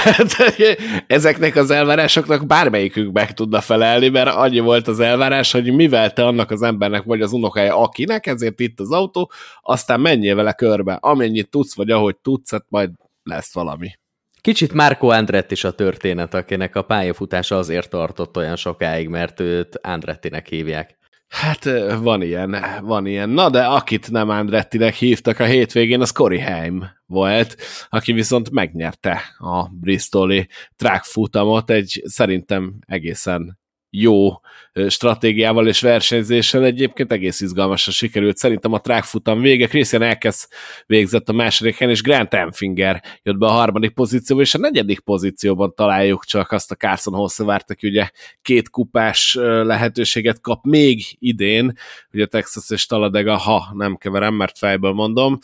Ezeknek az elvárásoknak bármelyikük meg tudna felelni, mert annyi volt az elvárás, hogy mivel te annak az embernek vagy az unokája, akinek, ezért itt az autó, aztán menjél vele körbe. Amennyit tudsz, vagy ahogy tudsz, hát majd lesz valami. Kicsit Marco Andretti is a történet, akinek a pályafutása azért tartott olyan sokáig, mert őt Andrettinek hívják. Hát van ilyen, van ilyen. Na de akit nem Andrettinek hívtak a hétvégén, az Cory Haim volt, aki viszont megnyerte a Bristoli track futamot egy szerintem egészen jó stratégiával és versenyzéssel egyébként egész izgalmasan sikerült. Szerintem a trákfutam vége, Christian Elkesz végzett a második helyen, és Grant Enfinger jött be a harmadik pozícióba, és a negyedik pozícióban találjuk csak azt a Carson Hosszevárt, aki ugye két kupás lehetőséget kap még idén, ugye Texas és Taladega, ha nem keverem, mert fejből mondom.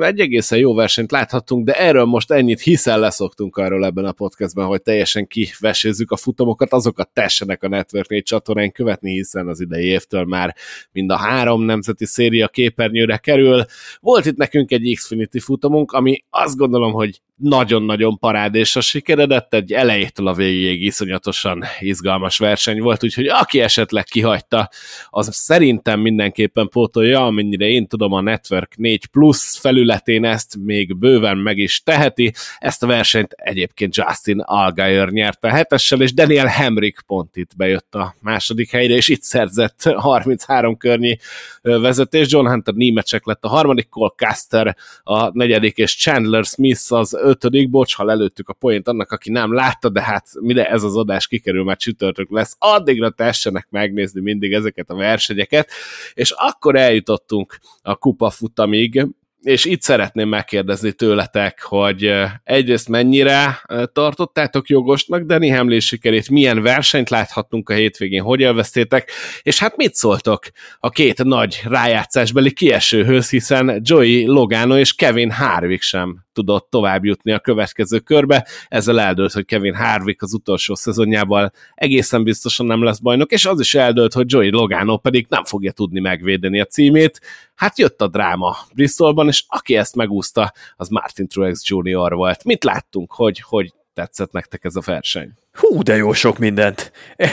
Egy egészen jó versenyt láthattunk, de erről most ennyit, hiszen leszoktunk arról ebben a podcastben, hogy teljesen kivesézzük a futamokat, azokat tessenek a Network 4 csatornán követni, hiszen az idei évtől már mind a három nemzeti széria képernyőre kerül. Volt itt nekünk egy Xfinity futamunk, ami azt gondolom, hogy nagyon-nagyon parádésra sikeredett, egy elejétől a végéig iszonyatosan izgalmas verseny volt, úgyhogy aki esetleg kihagyta, az szerintem mindenképpen pótolja, amennyire én tudom a Network 4 Plus felületén ezt még bőven meg is teheti. Ezt a versenyt egyébként Justin Allgaier nyerte a hetessel, és Daniel Hemrick pont itt bejött a második helyre, és itt szerzett 33 környi vezetés. John Hunter némecsek lett a harmadik, Cole Caster a negyedik, és Chandler Smith az ötödik, bocs, ha lelőttük a poént annak, aki nem látta, de hát mire ez az adás kikerül, mert csütörtök lesz, addigra tessenek megnézni mindig ezeket a versenyeket, és akkor eljutottunk a kupa futamig, és itt szeretném megkérdezni tőletek, hogy egyrészt mennyire tartottátok jogosnak Danny Hamlin sikerét, milyen versenyt láthattunk a hétvégén, hogy elvesztétek, és hát mit szóltok a két nagy rájátszásbeli kiesőhöz, hiszen Joey Logano és Kevin Harvick sem tudott tovább jutni a következő körbe. Ezzel eldőlt, hogy Kevin Harvick az utolsó szezonjával egészen biztosan nem lesz bajnok, és az is eldőlt, hogy Joey Logano pedig nem fogja tudni megvédeni a címét. Hát jött a dráma Bristolban, és aki ezt megúszta, az Martin Truex Jr. volt. Mit láttunk, hogy, hogy tetszett nektek ez a verseny? Hú, de jó sok mindent.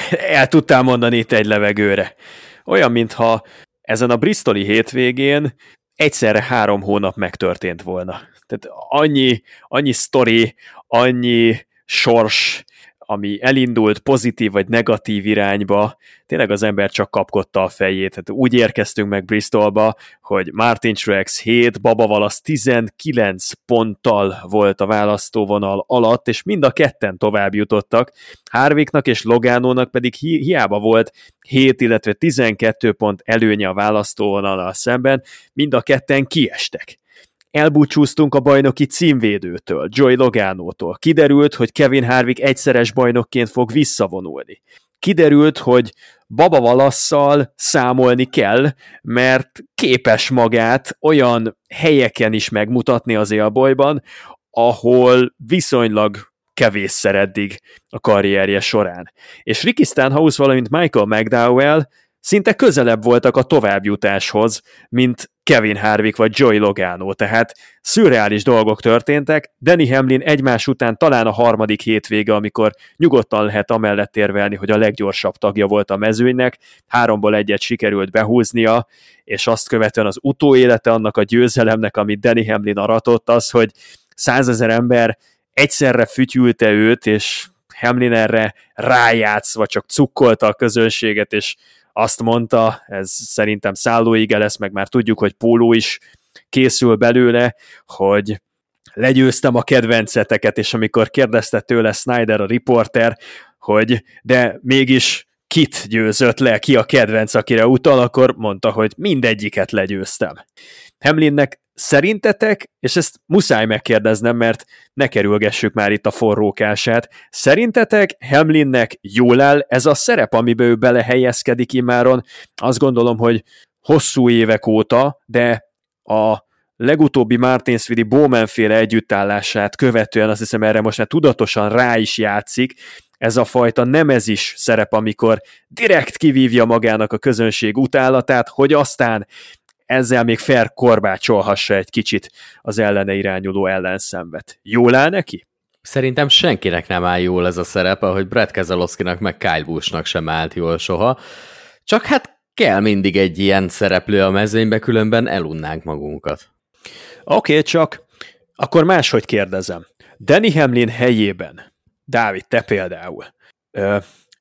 El tudtál mondani itt egy levegőre. Olyan, mintha ezen a bristoli hétvégén egyszerre három hónap megtörtént volna. Tehát annyi, annyi sztori, annyi sors, ami elindult pozitív vagy negatív irányba, tényleg az ember csak kapkodta a fejét. Tehát úgy érkeztünk meg Bristolba, hogy Martin Truex 7, Baba Valasz 19 ponttal volt a választóvonal alatt, és mind a ketten tovább jutottak. Harvicknak és Logánónak pedig hi- hiába volt 7, illetve 12 pont előnye a választóvonal szemben, mind a ketten kiestek elbúcsúztunk a bajnoki címvédőtől, Joy Logánótól. Kiderült, hogy Kevin Harvick egyszeres bajnokként fog visszavonulni. Kiderült, hogy Baba Valasszal számolni kell, mert képes magát olyan helyeken is megmutatni az élbolyban, ahol viszonylag kevésszer eddig a karrierje során. És Ricky Stenhouse, valamint Michael McDowell szinte közelebb voltak a továbbjutáshoz, mint Kevin Harvick vagy Joey Logano, tehát szürreális dolgok történtek, Danny Hamlin egymás után talán a harmadik hétvége, amikor nyugodtan lehet amellett érvelni, hogy a leggyorsabb tagja volt a mezőnynek, háromból egyet sikerült behúznia, és azt követően az utóélete annak a győzelemnek, amit Danny Hamlin aratott, az, hogy százezer ember egyszerre fütyülte őt, és Hamlin erre rájátszva csak cukkolta a közönséget, és azt mondta, ez szerintem szállóige lesz, meg már tudjuk, hogy póló is készül belőle, hogy legyőztem a kedvenceteket, és amikor kérdezte tőle Snyder, a riporter, hogy de mégis kit győzött le, ki a kedvenc, akire utal, akkor mondta, hogy mindegyiket legyőztem. Hamlinnek Szerintetek, és ezt muszáj megkérdeznem, mert ne kerülgessük már itt a forrókását, szerintetek Hamlinnek jól áll ez a szerep, amiben ő belehelyezkedik imáron? Azt gondolom, hogy hosszú évek óta, de a legutóbbi Martinsvidi Bowman féle együttállását követően azt hiszem erre most már tudatosan rá is játszik, ez a fajta nemezis szerep, amikor direkt kivívja magának a közönség utálatát, hogy aztán ezzel még fair korbácsolhassa egy kicsit az ellene irányuló ellenszenvet. Jól áll neki? Szerintem senkinek nem áll jól ez a szerep, ahogy Brett Keselowskinak meg Kyle Busch-nak sem állt jól soha. Csak hát kell mindig egy ilyen szereplő a mezőnybe, különben elunnánk magunkat. Oké, okay, csak akkor máshogy kérdezem. Danny Hamlin helyében, Dávid, te például,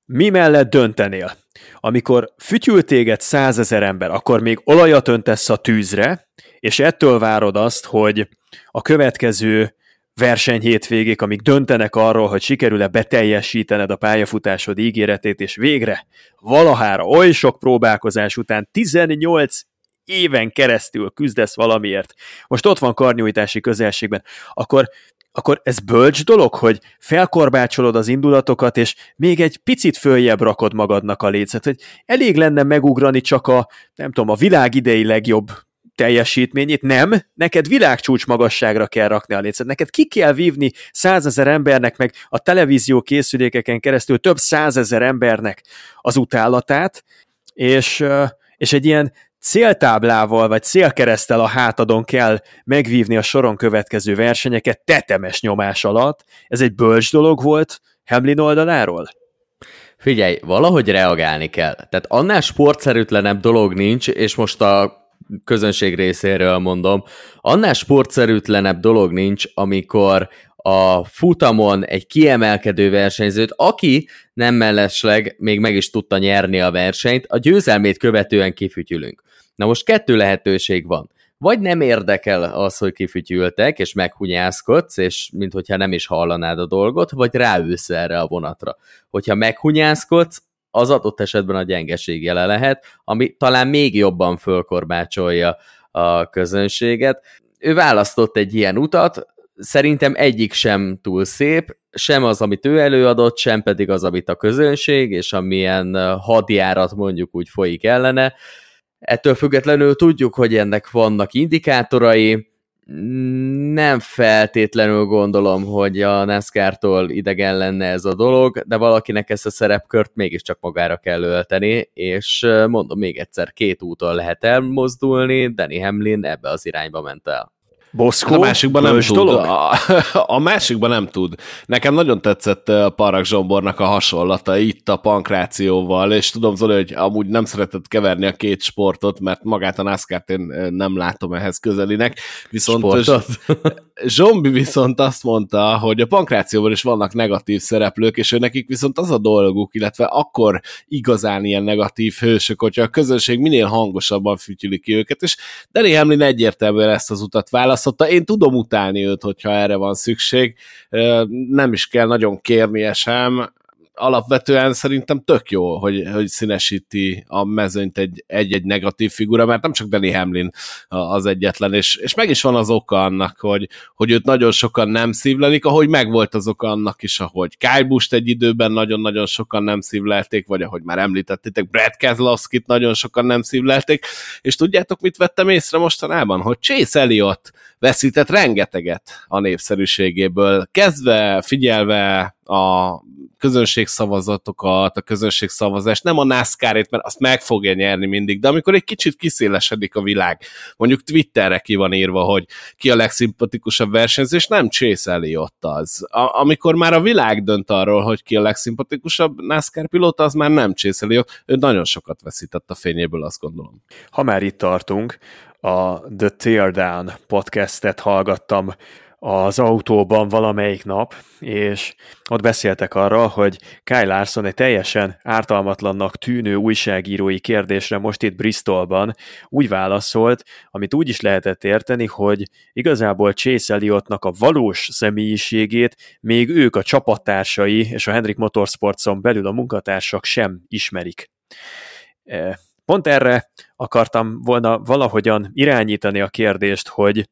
mi mellett döntenél? Amikor fütyül téged százezer ember, akkor még olajat öntesz a tűzre, és ettől várod azt, hogy a következő versenyhétvégék, amik döntenek arról, hogy sikerül-e beteljesítened a pályafutásod ígéretét, és végre valahára oly sok próbálkozás után 18 éven keresztül küzdesz valamiért, most ott van karnyújtási közelségben, akkor akkor ez bölcs dolog, hogy felkorbácsolod az indulatokat, és még egy picit följebb rakod magadnak a lécet, hogy elég lenne megugrani csak a, nem tudom, a világ idei legjobb teljesítményét, nem, neked világcsúcs magasságra kell rakni a lécet, neked ki kell vívni százezer embernek, meg a televízió készülékeken keresztül több százezer embernek az utálatát, és, és egy ilyen céltáblával vagy célkeresztel a hátadon kell megvívni a soron következő versenyeket tetemes nyomás alatt. Ez egy bölcs dolog volt Hamlin oldaláról? Figyelj, valahogy reagálni kell. Tehát annál sportszerűtlenebb dolog nincs, és most a közönség részéről mondom, annál sportszerűtlenebb dolog nincs, amikor a futamon egy kiemelkedő versenyzőt, aki nem mellesleg még meg is tudta nyerni a versenyt, a győzelmét követően kifütyülünk. Na most kettő lehetőség van. Vagy nem érdekel az, hogy kifütyültek, és meghunyászkodsz, és minthogyha nem is hallanád a dolgot, vagy ráülsz erre a vonatra. Hogyha meghunyászkodsz, az adott esetben a gyengeség jele lehet, ami talán még jobban fölkorbácsolja a közönséget. Ő választott egy ilyen utat, szerintem egyik sem túl szép, sem az, amit ő előadott, sem pedig az, amit a közönség, és amilyen hadjárat mondjuk úgy folyik ellene. Ettől függetlenül tudjuk, hogy ennek vannak indikátorai, nem feltétlenül gondolom, hogy a NASCAR-tól idegen lenne ez a dolog, de valakinek ezt a szerepkört mégiscsak magára kell ölteni, és mondom még egyszer, két úton lehet elmozdulni, Danny Hamlin ebbe az irányba ment el. Boszkó, a másikban nem tud. Dolog? A, a másikban nem tud. Nekem nagyon tetszett a Parak Zsombornak a hasonlata itt a pankrációval, és tudom Zoli, hogy amúgy nem szeretett keverni a két sportot, mert magát a nascar én nem látom ehhez közelinek. Viszont Zsombi viszont azt mondta, hogy a pankrációban is vannak negatív szereplők, és ő nekik viszont az a dolguk, illetve akkor igazán ilyen negatív hősök, hogyha a közönség minél hangosabban fütyüli ki őket, és Danny Hamlin egyértelműen ezt az utat választ, választotta. Én tudom utálni őt, hogyha erre van szükség. Nem is kell nagyon kérnie sem. Alapvetően szerintem tök jó, hogy, hogy színesíti a mezőnyt egy, egy-egy negatív figura, mert nem csak Danny Hamlin az egyetlen, és, és meg is van az oka annak, hogy, hogy őt nagyon sokan nem szívlelik, ahogy megvolt az oka annak is, ahogy Kyle egy időben nagyon-nagyon sokan nem szívlelték, vagy ahogy már említettétek, Brad Keselowski-t nagyon sokan nem szívlelték, és tudjátok, mit vettem észre mostanában? Hogy Chase Elliott veszített rengeteget a népszerűségéből, kezdve figyelve a közönségszavazatokat, a közönségszavazást, nem a NASCAR-ét, mert azt meg fogja nyerni mindig, de amikor egy kicsit kiszélesedik a világ, mondjuk Twitterre ki van írva, hogy ki a legszimpatikusabb versenyző, és nem Chase Elliott az. A- amikor már a világ dönt arról, hogy ki a legszimpatikusabb NASCAR pilóta, az már nem Chase Elliott, ő nagyon sokat veszített a fényéből, azt gondolom. Ha már itt tartunk, a The Teardown podcastet hallgattam az autóban valamelyik nap, és ott beszéltek arra, hogy Kyle Larson egy teljesen ártalmatlannak tűnő újságírói kérdésre most itt Bristolban úgy válaszolt, amit úgy is lehetett érteni, hogy igazából Chase Elliottnak a valós személyiségét még ők a csapattársai és a Hendrik Motorsportson belül a munkatársak sem ismerik. E, pont erre akartam volna valahogyan irányítani a kérdést, hogy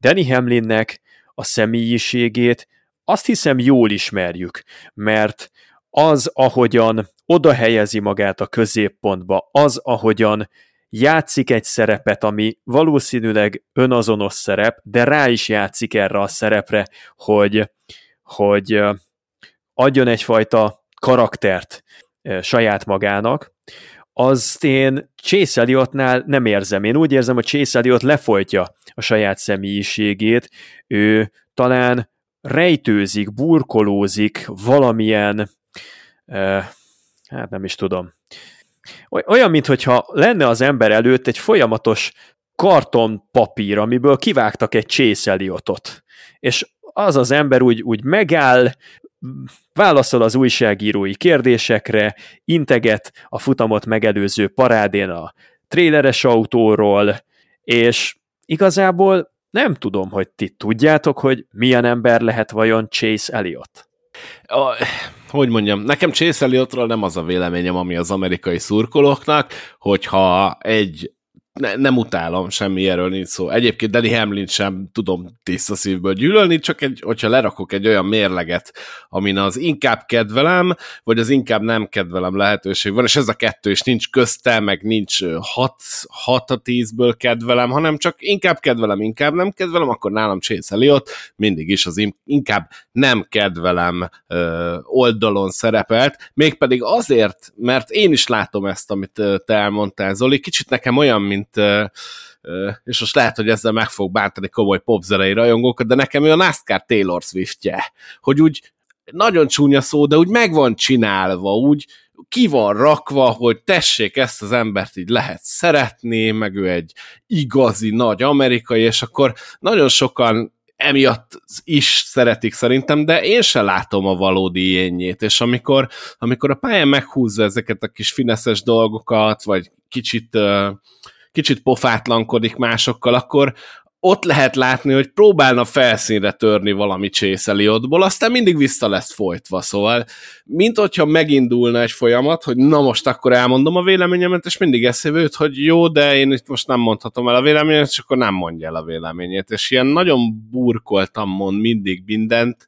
Danny Hamlinnek a személyiségét azt hiszem jól ismerjük, mert az, ahogyan oda helyezi magát a középpontba, az, ahogyan játszik egy szerepet, ami valószínűleg önazonos szerep, de rá is játszik erre a szerepre, hogy, hogy adjon egyfajta karaktert saját magának, azt én Chase Elliottnál nem érzem. Én úgy érzem, hogy Chase Elliott lefolytja a saját személyiségét, ő talán rejtőzik, burkolózik valamilyen, eh, hát nem is tudom, olyan, mintha lenne az ember előtt egy folyamatos kartonpapír, amiből kivágtak egy Chase Elliotot. És az az ember úgy, úgy megáll, válaszol az újságírói kérdésekre, integet a futamot megelőző parádén a tréleres autóról, és igazából nem tudom, hogy ti tudjátok, hogy milyen ember lehet vajon Chase Elliot. A, hogy mondjam, nekem Chase Elliottról nem az a véleményem, ami az amerikai szurkolóknak, hogyha egy ne, nem utálom, semmi erről nincs szó. Egyébként Danny Hamlin sem tudom tiszta szívből gyűlölni, csak egy, hogyha lerakok egy olyan mérleget, amin az inkább kedvelem, vagy az inkább nem kedvelem lehetőség van, és ez a kettő is nincs közte, meg nincs 6 a 10-ből kedvelem, hanem csak inkább kedvelem, inkább nem kedvelem, akkor nálam Chase Elliot mindig is az inkább nem kedvelem ö, oldalon szerepelt, mégpedig azért, mert én is látom ezt, amit te elmondtál, Zoli, kicsit nekem olyan, mint mint és most lehet, hogy ezzel meg fog bántani komoly popzerei rajongókat, de nekem ő a NASCAR Taylor Swiftje, hogy úgy nagyon csúnya szó, de úgy meg van csinálva, úgy ki van rakva, hogy tessék, ezt az embert így lehet szeretni, meg ő egy igazi nagy amerikai, és akkor nagyon sokan emiatt is szeretik szerintem, de én sem látom a valódi ilyenjét, és amikor, amikor a pályán meghúzza ezeket a kis fineszes dolgokat, vagy kicsit uh, kicsit pofátlankodik másokkal, akkor ott lehet látni, hogy próbálna felszínre törni valami csészeli ottból, aztán mindig vissza lesz folytva, szóval mint hogyha megindulna egy folyamat, hogy na most akkor elmondom a véleményemet, és mindig eszébe jut, hogy jó, de én itt most nem mondhatom el a véleményet, és akkor nem mondja el a véleményét, és ilyen nagyon burkoltam mond mindig mindent,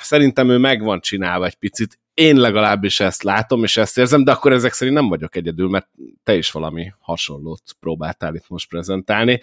szerintem ő meg van csinálva egy picit én legalábbis ezt látom, és ezt érzem, de akkor ezek szerint nem vagyok egyedül, mert te is valami hasonlót próbáltál itt most prezentálni.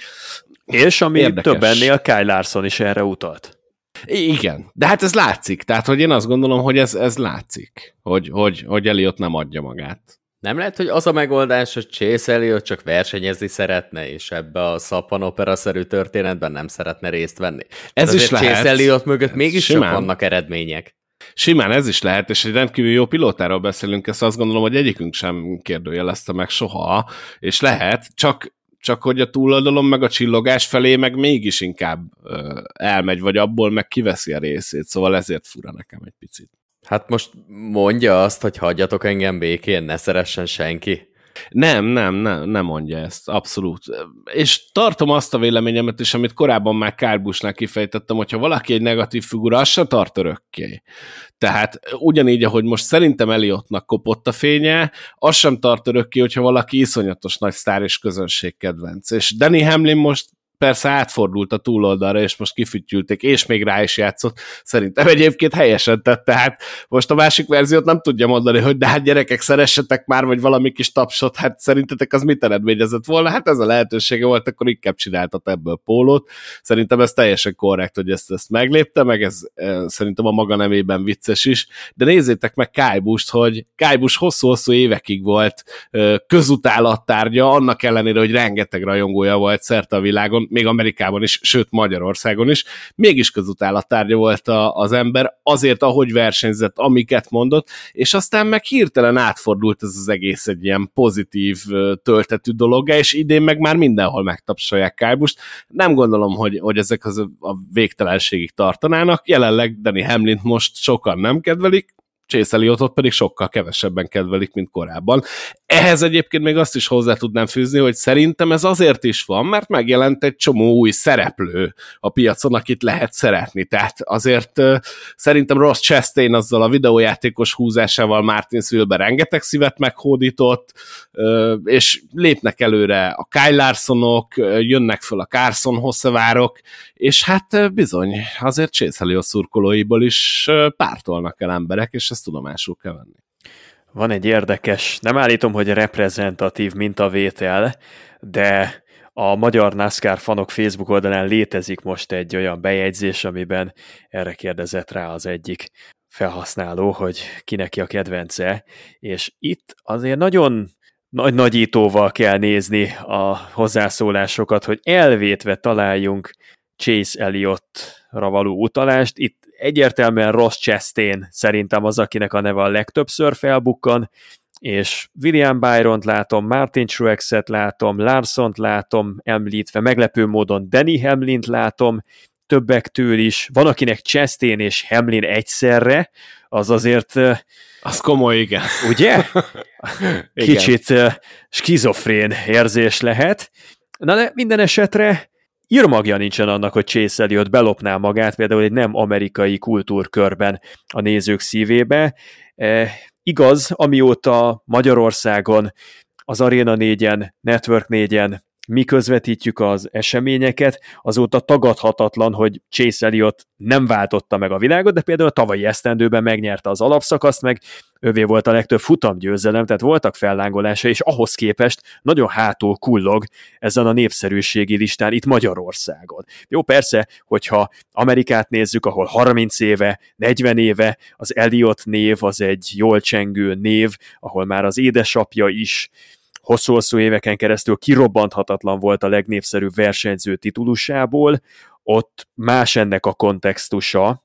És ami Érdekes. több ennél, Kyle Larson is erre utalt. Igen, de hát ez látszik, tehát hogy én azt gondolom, hogy ez, ez látszik, hogy, hogy, hogy Eliott nem adja magát. Nem lehet, hogy az a megoldás, hogy Chase Elliot csak versenyezni szeretne, és ebbe a szappanopera-szerű történetben nem szeretne részt venni. Ez is lehet. Chase Elliot mögött mégis csak vannak eredmények. Simán ez is lehet, és egy rendkívül jó pilótáról beszélünk, ezt azt gondolom, hogy egyikünk sem kérdőjelezte meg soha, és lehet, csak, csak hogy a túloldalon meg a csillogás felé meg mégis inkább ö, elmegy, vagy abból meg kiveszi a részét, szóval ezért fura nekem egy picit. Hát most mondja azt, hogy hagyjatok engem békén, ne szeressen senki. Nem, nem, nem, nem mondja ezt, abszolút. És tartom azt a véleményemet is, amit korábban már Kárbusnál kifejtettem, hogyha valaki egy negatív figura, az se tart örökké. Tehát ugyanígy, ahogy most szerintem Eliottnak kopott a fénye, az sem tart örökké, hogyha valaki iszonyatos nagy sztár és közönség kedvenc. És Danny Hamlin most persze átfordult a túloldalra, és most kifütyülték, és még rá is játszott. Szerintem egyébként helyesen tett, tehát most a másik verziót nem tudja mondani, hogy de hát gyerekek, szeressetek már, vagy valami kis tapsot, hát szerintetek az mit eredményezett volna? Hát ez a lehetősége volt, akkor inkább csináltat ebből pólót. Szerintem ez teljesen korrekt, hogy ezt, ezt meglépte, meg ez e, szerintem a maga nemében vicces is, de nézzétek meg Kájbust, hogy Kájbus hosszú-hosszú évekig volt e, közutálattárgya, annak ellenére, hogy rengeteg rajongója volt szerte a világon, még Amerikában is, sőt Magyarországon is, mégis közutálattárgya volt a, az ember, azért, ahogy versenyzett, amiket mondott, és aztán meg hirtelen átfordult ez az egész egy ilyen pozitív töltetű dolog, és idén meg már mindenhol megtapsolják Kájbust. Nem gondolom, hogy, hogy ezek az a végtelenségig tartanának. Jelenleg Danny Hamlin most sokan nem kedvelik, Chase Elliotot pedig sokkal kevesebben kedvelik, mint korábban. Ehhez egyébként még azt is hozzá tudnám fűzni, hogy szerintem ez azért is van, mert megjelent egy csomó új szereplő a piacon, akit lehet szeretni. Tehát azért uh, szerintem Ross Chastain azzal a videójátékos húzásával Martin Szülbe rengeteg szívet meghódított, és lépnek előre a Kyle Larsonok, jönnek föl a Carson hosszavárok, és hát bizony, azért Chase Elliot szurkolóiból is pártolnak el emberek, és ezt tudomásul kell venni. Van egy érdekes, nem állítom, hogy reprezentatív mintavétel, de a Magyar NASCAR fanok Facebook oldalán létezik most egy olyan bejegyzés, amiben erre kérdezett rá az egyik felhasználó, hogy ki neki a kedvence, és itt azért nagyon nagy nagyítóval kell nézni a hozzászólásokat, hogy elvétve találjunk Chase Elliottra való utalást. Itt egyértelműen Ross Chastain szerintem az, akinek a neve a legtöbbször felbukkan, és William Byron-t látom, Martin Truex-et látom, Larson-t látom említve, meglepő módon Danny Hamlin-t látom, többektől is. Van, akinek Chastain és Hamlin egyszerre, az azért... Az komoly, igen. Ugye? Kicsit skizofrén érzés lehet. Na de minden esetre írmagja nincsen annak, hogy Chase Elliot belopná magát, például egy nem amerikai kultúrkörben a nézők szívébe. E, igaz, amióta Magyarországon az Arena 4-en, Network 4-en mi közvetítjük az eseményeket, azóta tagadhatatlan, hogy Chase Elliot nem váltotta meg a világot, de például a tavalyi esztendőben megnyerte az alapszakaszt, meg övé volt a legtöbb futamgyőzelem, tehát voltak fellángolása, és ahhoz képest nagyon hátul kullog ezen a népszerűségi listán itt Magyarországon. Jó, persze, hogyha Amerikát nézzük, ahol 30 éve, 40 éve az Elliot név az egy jól csengő név, ahol már az édesapja is hosszú-hosszú éveken keresztül kirobbanthatatlan volt a legnépszerűbb versenyző titulusából, ott más ennek a kontextusa,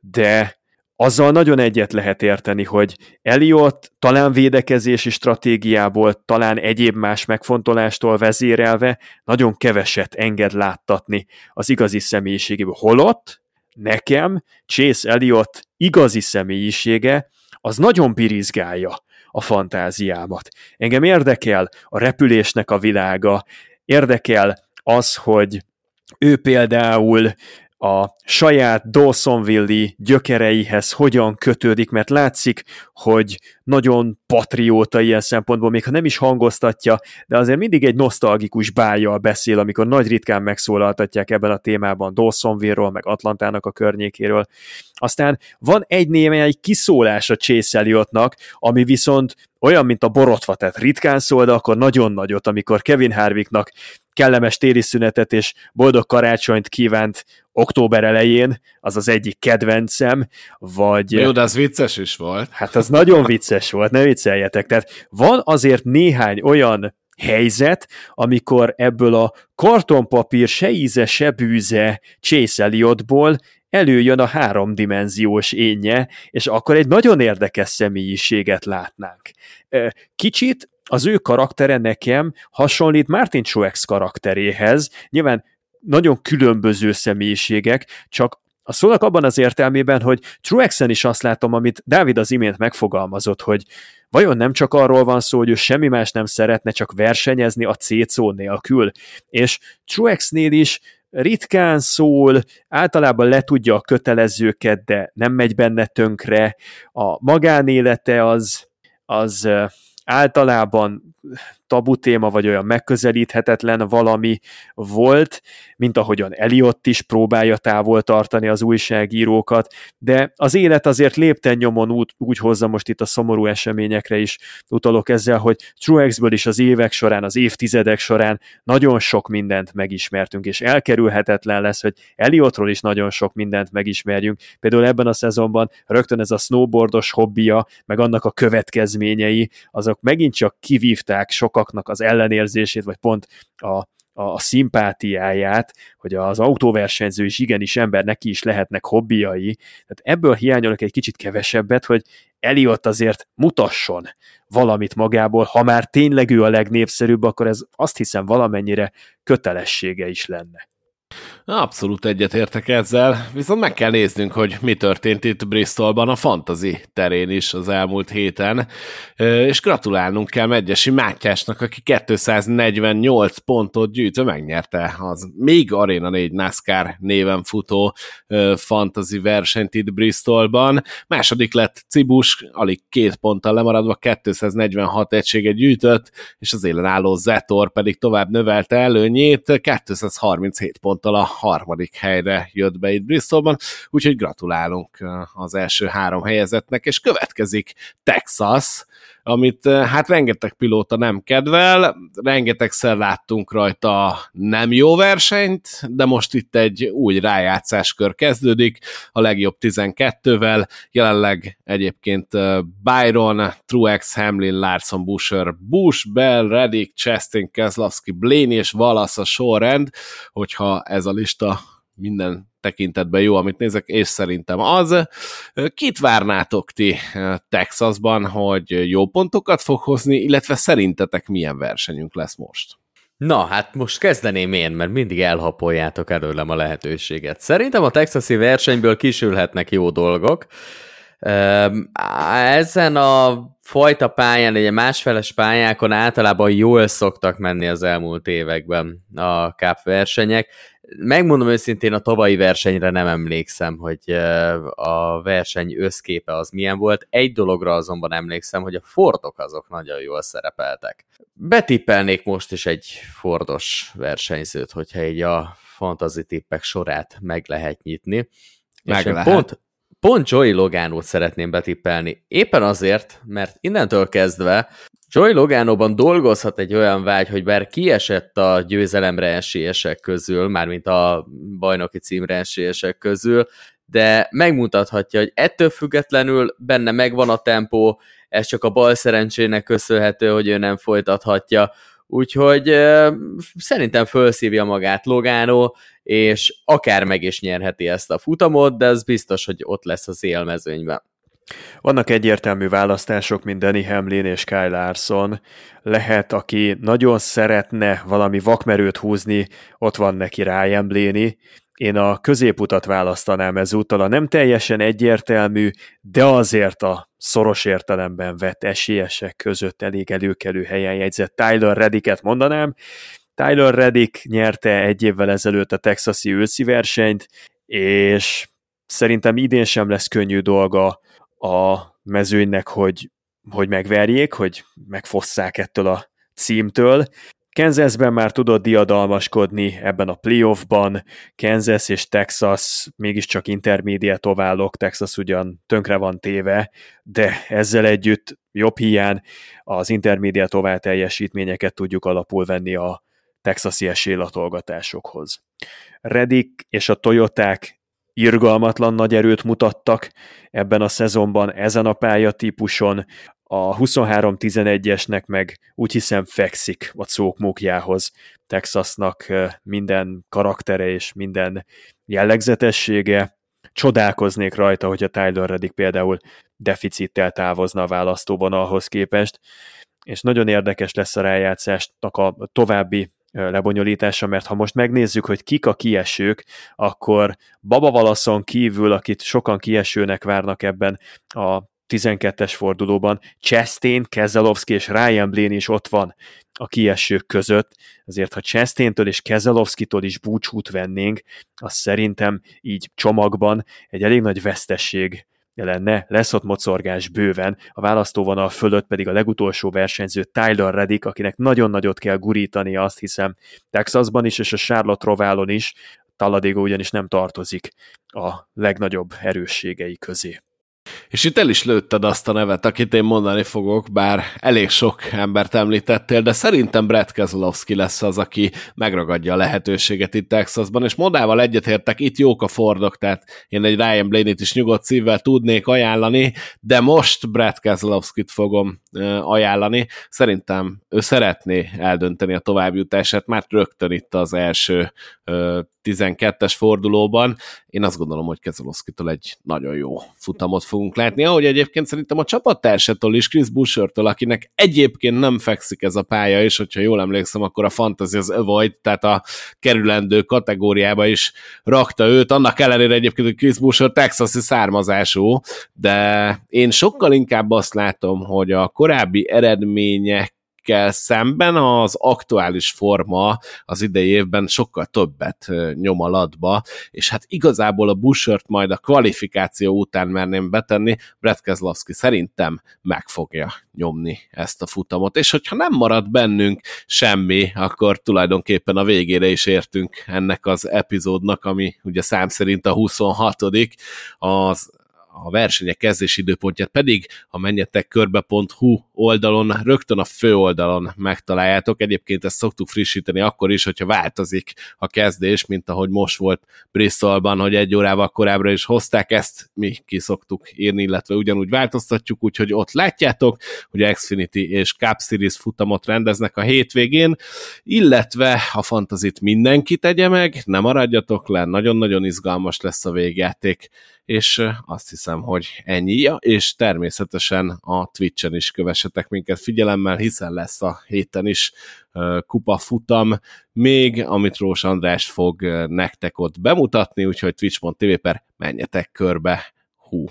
de azzal nagyon egyet lehet érteni, hogy Eliott talán védekezési stratégiából, talán egyéb más megfontolástól vezérelve nagyon keveset enged láttatni az igazi személyiségéből. Holott nekem Chase Eliott igazi személyisége az nagyon pirizgálja a fantáziámat. Engem érdekel a repülésnek a világa, érdekel az, hogy ő például a saját Dawsonville-i gyökereihez hogyan kötődik, mert látszik, hogy nagyon patrióta ilyen szempontból, még ha nem is hangoztatja, de azért mindig egy nosztalgikus bájjal beszél, amikor nagy ritkán megszólaltatják ebben a témában Dawsonville-ról, meg Atlantának a környékéről. Aztán van egy némely kiszólás a Chase ami viszont olyan, mint a borotva, tehát ritkán szól, de akkor nagyon nagyot, amikor Kevin Harvicknak kellemes téli szünetet és boldog karácsonyt kívánt október elején, az az egyik kedvencem, vagy... Jó, de az vicces is volt. Hát az nagyon vicces volt, ne vicceljetek. Tehát van azért néhány olyan helyzet, amikor ebből a kartonpapír se íze, se bűze Chase előjön a háromdimenziós énje, és akkor egy nagyon érdekes személyiséget látnánk. Kicsit az ő karaktere nekem hasonlít Martin Truex karakteréhez, nyilván nagyon különböző személyiségek, csak a szónak abban az értelmében, hogy Truexen is azt látom, amit Dávid az imént megfogalmazott, hogy vajon nem csak arról van szó, hogy ő semmi más nem szeretne, csak versenyezni a C nélkül, és Truexnél is ritkán szól, általában letudja a kötelezőket, de nem megy benne tönkre, a magánélete az, az általában tabu téma, vagy olyan megközelíthetetlen valami volt, mint ahogyan Eliott is próbálja távol tartani az újságírókat, de az élet azért lépten nyomon úgy, úgy hozza most itt a szomorú eseményekre is utalok ezzel, hogy Truexből is az évek során, az évtizedek során nagyon sok mindent megismertünk, és elkerülhetetlen lesz, hogy Eliottról is nagyon sok mindent megismerjünk. Például ebben a szezonban rögtön ez a snowboardos hobbija, meg annak a következményei, azok megint csak kivívták sok sokaknak az ellenérzését, vagy pont a, a szimpátiáját, hogy az autóversenyző is igenis ember, neki is lehetnek hobbiai. Tehát ebből hiányolok egy kicsit kevesebbet, hogy Eliott azért mutasson valamit magából, ha már tényleg ő a legnépszerűbb, akkor ez azt hiszem valamennyire kötelessége is lenne. Abszolút egyetértek ezzel, viszont meg kell néznünk, hogy mi történt itt Bristolban a fantazi terén is az elmúlt héten, és gratulálnunk kell Megyesi Mátyásnak, aki 248 pontot gyűjtve megnyerte az még Arena 4 NASCAR néven futó fantazi versenyt itt Bristolban. Második lett Cibus, alig két ponttal lemaradva 246 egységet gyűjtött, és az élen álló Zetor pedig tovább növelte előnyét, 237 ponttal a harmadik helyre jött be itt Bristolban, úgyhogy gratulálunk az első három helyezetnek, és következik Texas, amit hát rengeteg pilóta nem kedvel, rengetegszer láttunk rajta nem jó versenyt, de most itt egy új rájátszáskör kezdődik, a legjobb 12-vel, jelenleg egyébként Byron, Truex, Hamlin, Larson, Busher, Bush, Bell, Reddick, Chastain, Keselowski, Blaney és Wallace a sorrend, hogyha ez a lista minden tekintetben jó, amit nézek, és szerintem az. Kit várnátok ti Texasban, hogy jó pontokat fog hozni, illetve szerintetek milyen versenyünk lesz most? Na, hát most kezdeném én, mert mindig elhapoljátok előlem a lehetőséget. Szerintem a texasi versenyből kisülhetnek jó dolgok. Ezen a fajta pályán, ugye másfeles pályákon általában jól szoktak menni az elmúlt években a cup versenyek. Megmondom őszintén, a tavalyi versenyre nem emlékszem, hogy a verseny összképe az milyen volt. Egy dologra azonban emlékszem, hogy a Fordok azok nagyon jól szerepeltek. Betippelnék most is egy Fordos versenyzőt, hogyha így a fantasy tippek sorát meg lehet nyitni. Meg lehet. pont, pont Joey Logánót szeretném betippelni. Éppen azért, mert innentől kezdve Joey Logánóban dolgozhat egy olyan vágy, hogy bár kiesett a győzelemre esélyesek közül, mármint a bajnoki címre esélyesek közül, de megmutathatja, hogy ettől függetlenül benne megvan a tempó, ez csak a bal szerencsének köszönhető, hogy ő nem folytathatja, úgyhogy szerintem felszívja magát Logánó, és akár meg is nyerheti ezt a futamot, de ez biztos, hogy ott lesz az élmezőnyben. Vannak egyértelmű választások, mint Danny Hamlin és Kyle Larson. Lehet, aki nagyon szeretne valami vakmerőt húzni, ott van neki Ryan Blaney. Én a középutat választanám ezúttal, a nem teljesen egyértelmű, de azért a szoros értelemben vett esélyesek között elég előkelő helyen jegyzett Tyler Reddicket mondanám. Tyler Reddick nyerte egy évvel ezelőtt a texasi őszi versenyt, és szerintem idén sem lesz könnyű dolga a mezőnynek, hogy, hogy megverjék, hogy megfosszák ettől a címtől. Kansasben már tudott diadalmaskodni ebben a playoffban, Kansas és Texas mégiscsak intermédiát oválok, Texas ugyan tönkre van téve, de ezzel együtt jobb hiány az intermédiát ovál teljesítményeket tudjuk alapul venni a texasi esélylatolgatásokhoz. Reddick és a Toyoták irgalmatlan nagy erőt mutattak ebben a szezonban, ezen a pályatípuson, a 23-11-esnek meg úgy hiszem fekszik a cókmókjához. Texasnak minden karaktere és minden jellegzetessége. Csodálkoznék rajta, hogy a Tyler Reddick például deficittel távozna a választóban ahhoz képest, és nagyon érdekes lesz a rájátszásnak a további lebonyolítása, mert ha most megnézzük, hogy kik a kiesők, akkor Baba Valaszon kívül, akit sokan kiesőnek várnak ebben a 12-es fordulóban, Chastain, Kezelowski és Ryan Blaine is ott van a kiesők között, azért ha Chastain-től és Kezelowski-tól is búcsút vennénk, az szerintem így csomagban egy elég nagy vesztesség lenne, lesz ott mocorgás bőven, a választóvonal fölött pedig a legutolsó versenyző Tyler Reddick, akinek nagyon nagyot kell gurítani, azt hiszem, Texasban is és a Charlotte Roválon is, Talladega ugyanis nem tartozik a legnagyobb erősségei közé. És itt el is lőtted azt a nevet, akit én mondani fogok, bár elég sok embert említettél, de szerintem Brett Keselowski lesz az, aki megragadja a lehetőséget itt Texasban, és modával egyetértek, itt jók a Fordok, tehát én egy Ryan Blaney-t is nyugodt szívvel tudnék ajánlani, de most Brett Keselowski-t fogom ajánlani. Szerintem ő szeretné eldönteni a továbbjutását már rögtön itt az első 12-es fordulóban. Én azt gondolom, hogy Kezelowski-tól egy nagyon jó futamot fogunk látni, ahogy egyébként szerintem a csapattársától is, Chris Bushertől, akinek egyébként nem fekszik ez a pálya, és hogyha jól emlékszem, akkor a fantasy az avoid, tehát a kerülendő kategóriába is rakta őt, annak ellenére egyébként, hogy Chris Busher texasi származású, de én sokkal inkább azt látom, hogy a korábbi eredmények kell szemben az aktuális forma az idei évben sokkal többet nyom alatba, és hát igazából a Bushert majd a kvalifikáció után merném betenni, Brett Keselowski szerintem meg fogja nyomni ezt a futamot, és hogyha nem marad bennünk semmi, akkor tulajdonképpen a végére is értünk ennek az epizódnak, ami ugye szám szerint a 26 az a versenyek kezdési időpontját pedig a menjetekkörbe.hu oldalon, rögtön a fő oldalon megtaláljátok. Egyébként ezt szoktuk frissíteni akkor is, hogyha változik a kezdés, mint ahogy most volt Bristolban, hogy egy órával korábbra is hozták, ezt mi ki szoktuk írni, illetve ugyanúgy változtatjuk, úgyhogy ott látjátok, hogy Xfinity és Cup Series futamot rendeznek a hétvégén, illetve a fantazit mindenki tegye meg, ne maradjatok le, nagyon-nagyon izgalmas lesz a végjáték és azt hiszem, hogy ennyi. Ja, és természetesen a Twitch-en is kövessetek minket figyelemmel, hiszen lesz a héten is kupa futam még, amit Rós András fog nektek ott bemutatni, úgyhogy twitch.tv per menjetek körbe, hú.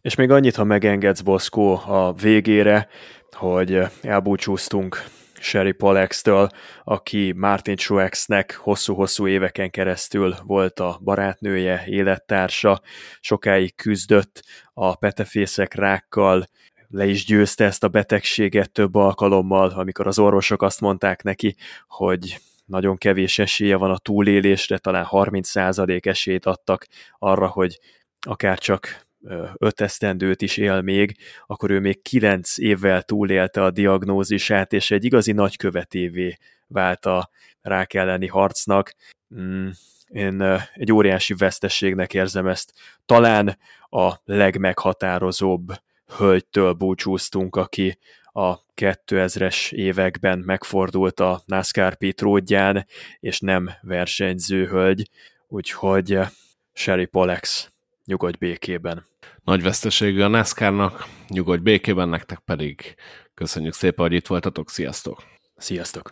És még annyit, ha megengedsz, Boszkó, a végére, hogy elbúcsúztunk Sherry Polex-től, aki Martin Truexnek hosszú-hosszú éveken keresztül volt a barátnője, élettársa, sokáig küzdött a petefészek rákkal, le is győzte ezt a betegséget több alkalommal, amikor az orvosok azt mondták neki, hogy nagyon kevés esélye van a túlélésre, talán 30% esélyt adtak arra, hogy akár csak öt esztendőt is él még, akkor ő még kilenc évvel túlélte a diagnózisát, és egy igazi nagykövetévé vált a rák elleni harcnak. Mm, én egy óriási vesztességnek érzem ezt. Talán a legmeghatározóbb hölgytől búcsúztunk, aki a 2000-es években megfordult a NASCAR pitródján, és nem versenyző hölgy, úgyhogy Sherry Polex nyugodj békében. Nagy vesztesége a NASCAR-nak, nyugodj békében, nektek pedig köszönjük szépen, hogy itt voltatok, sziasztok! Sziasztok!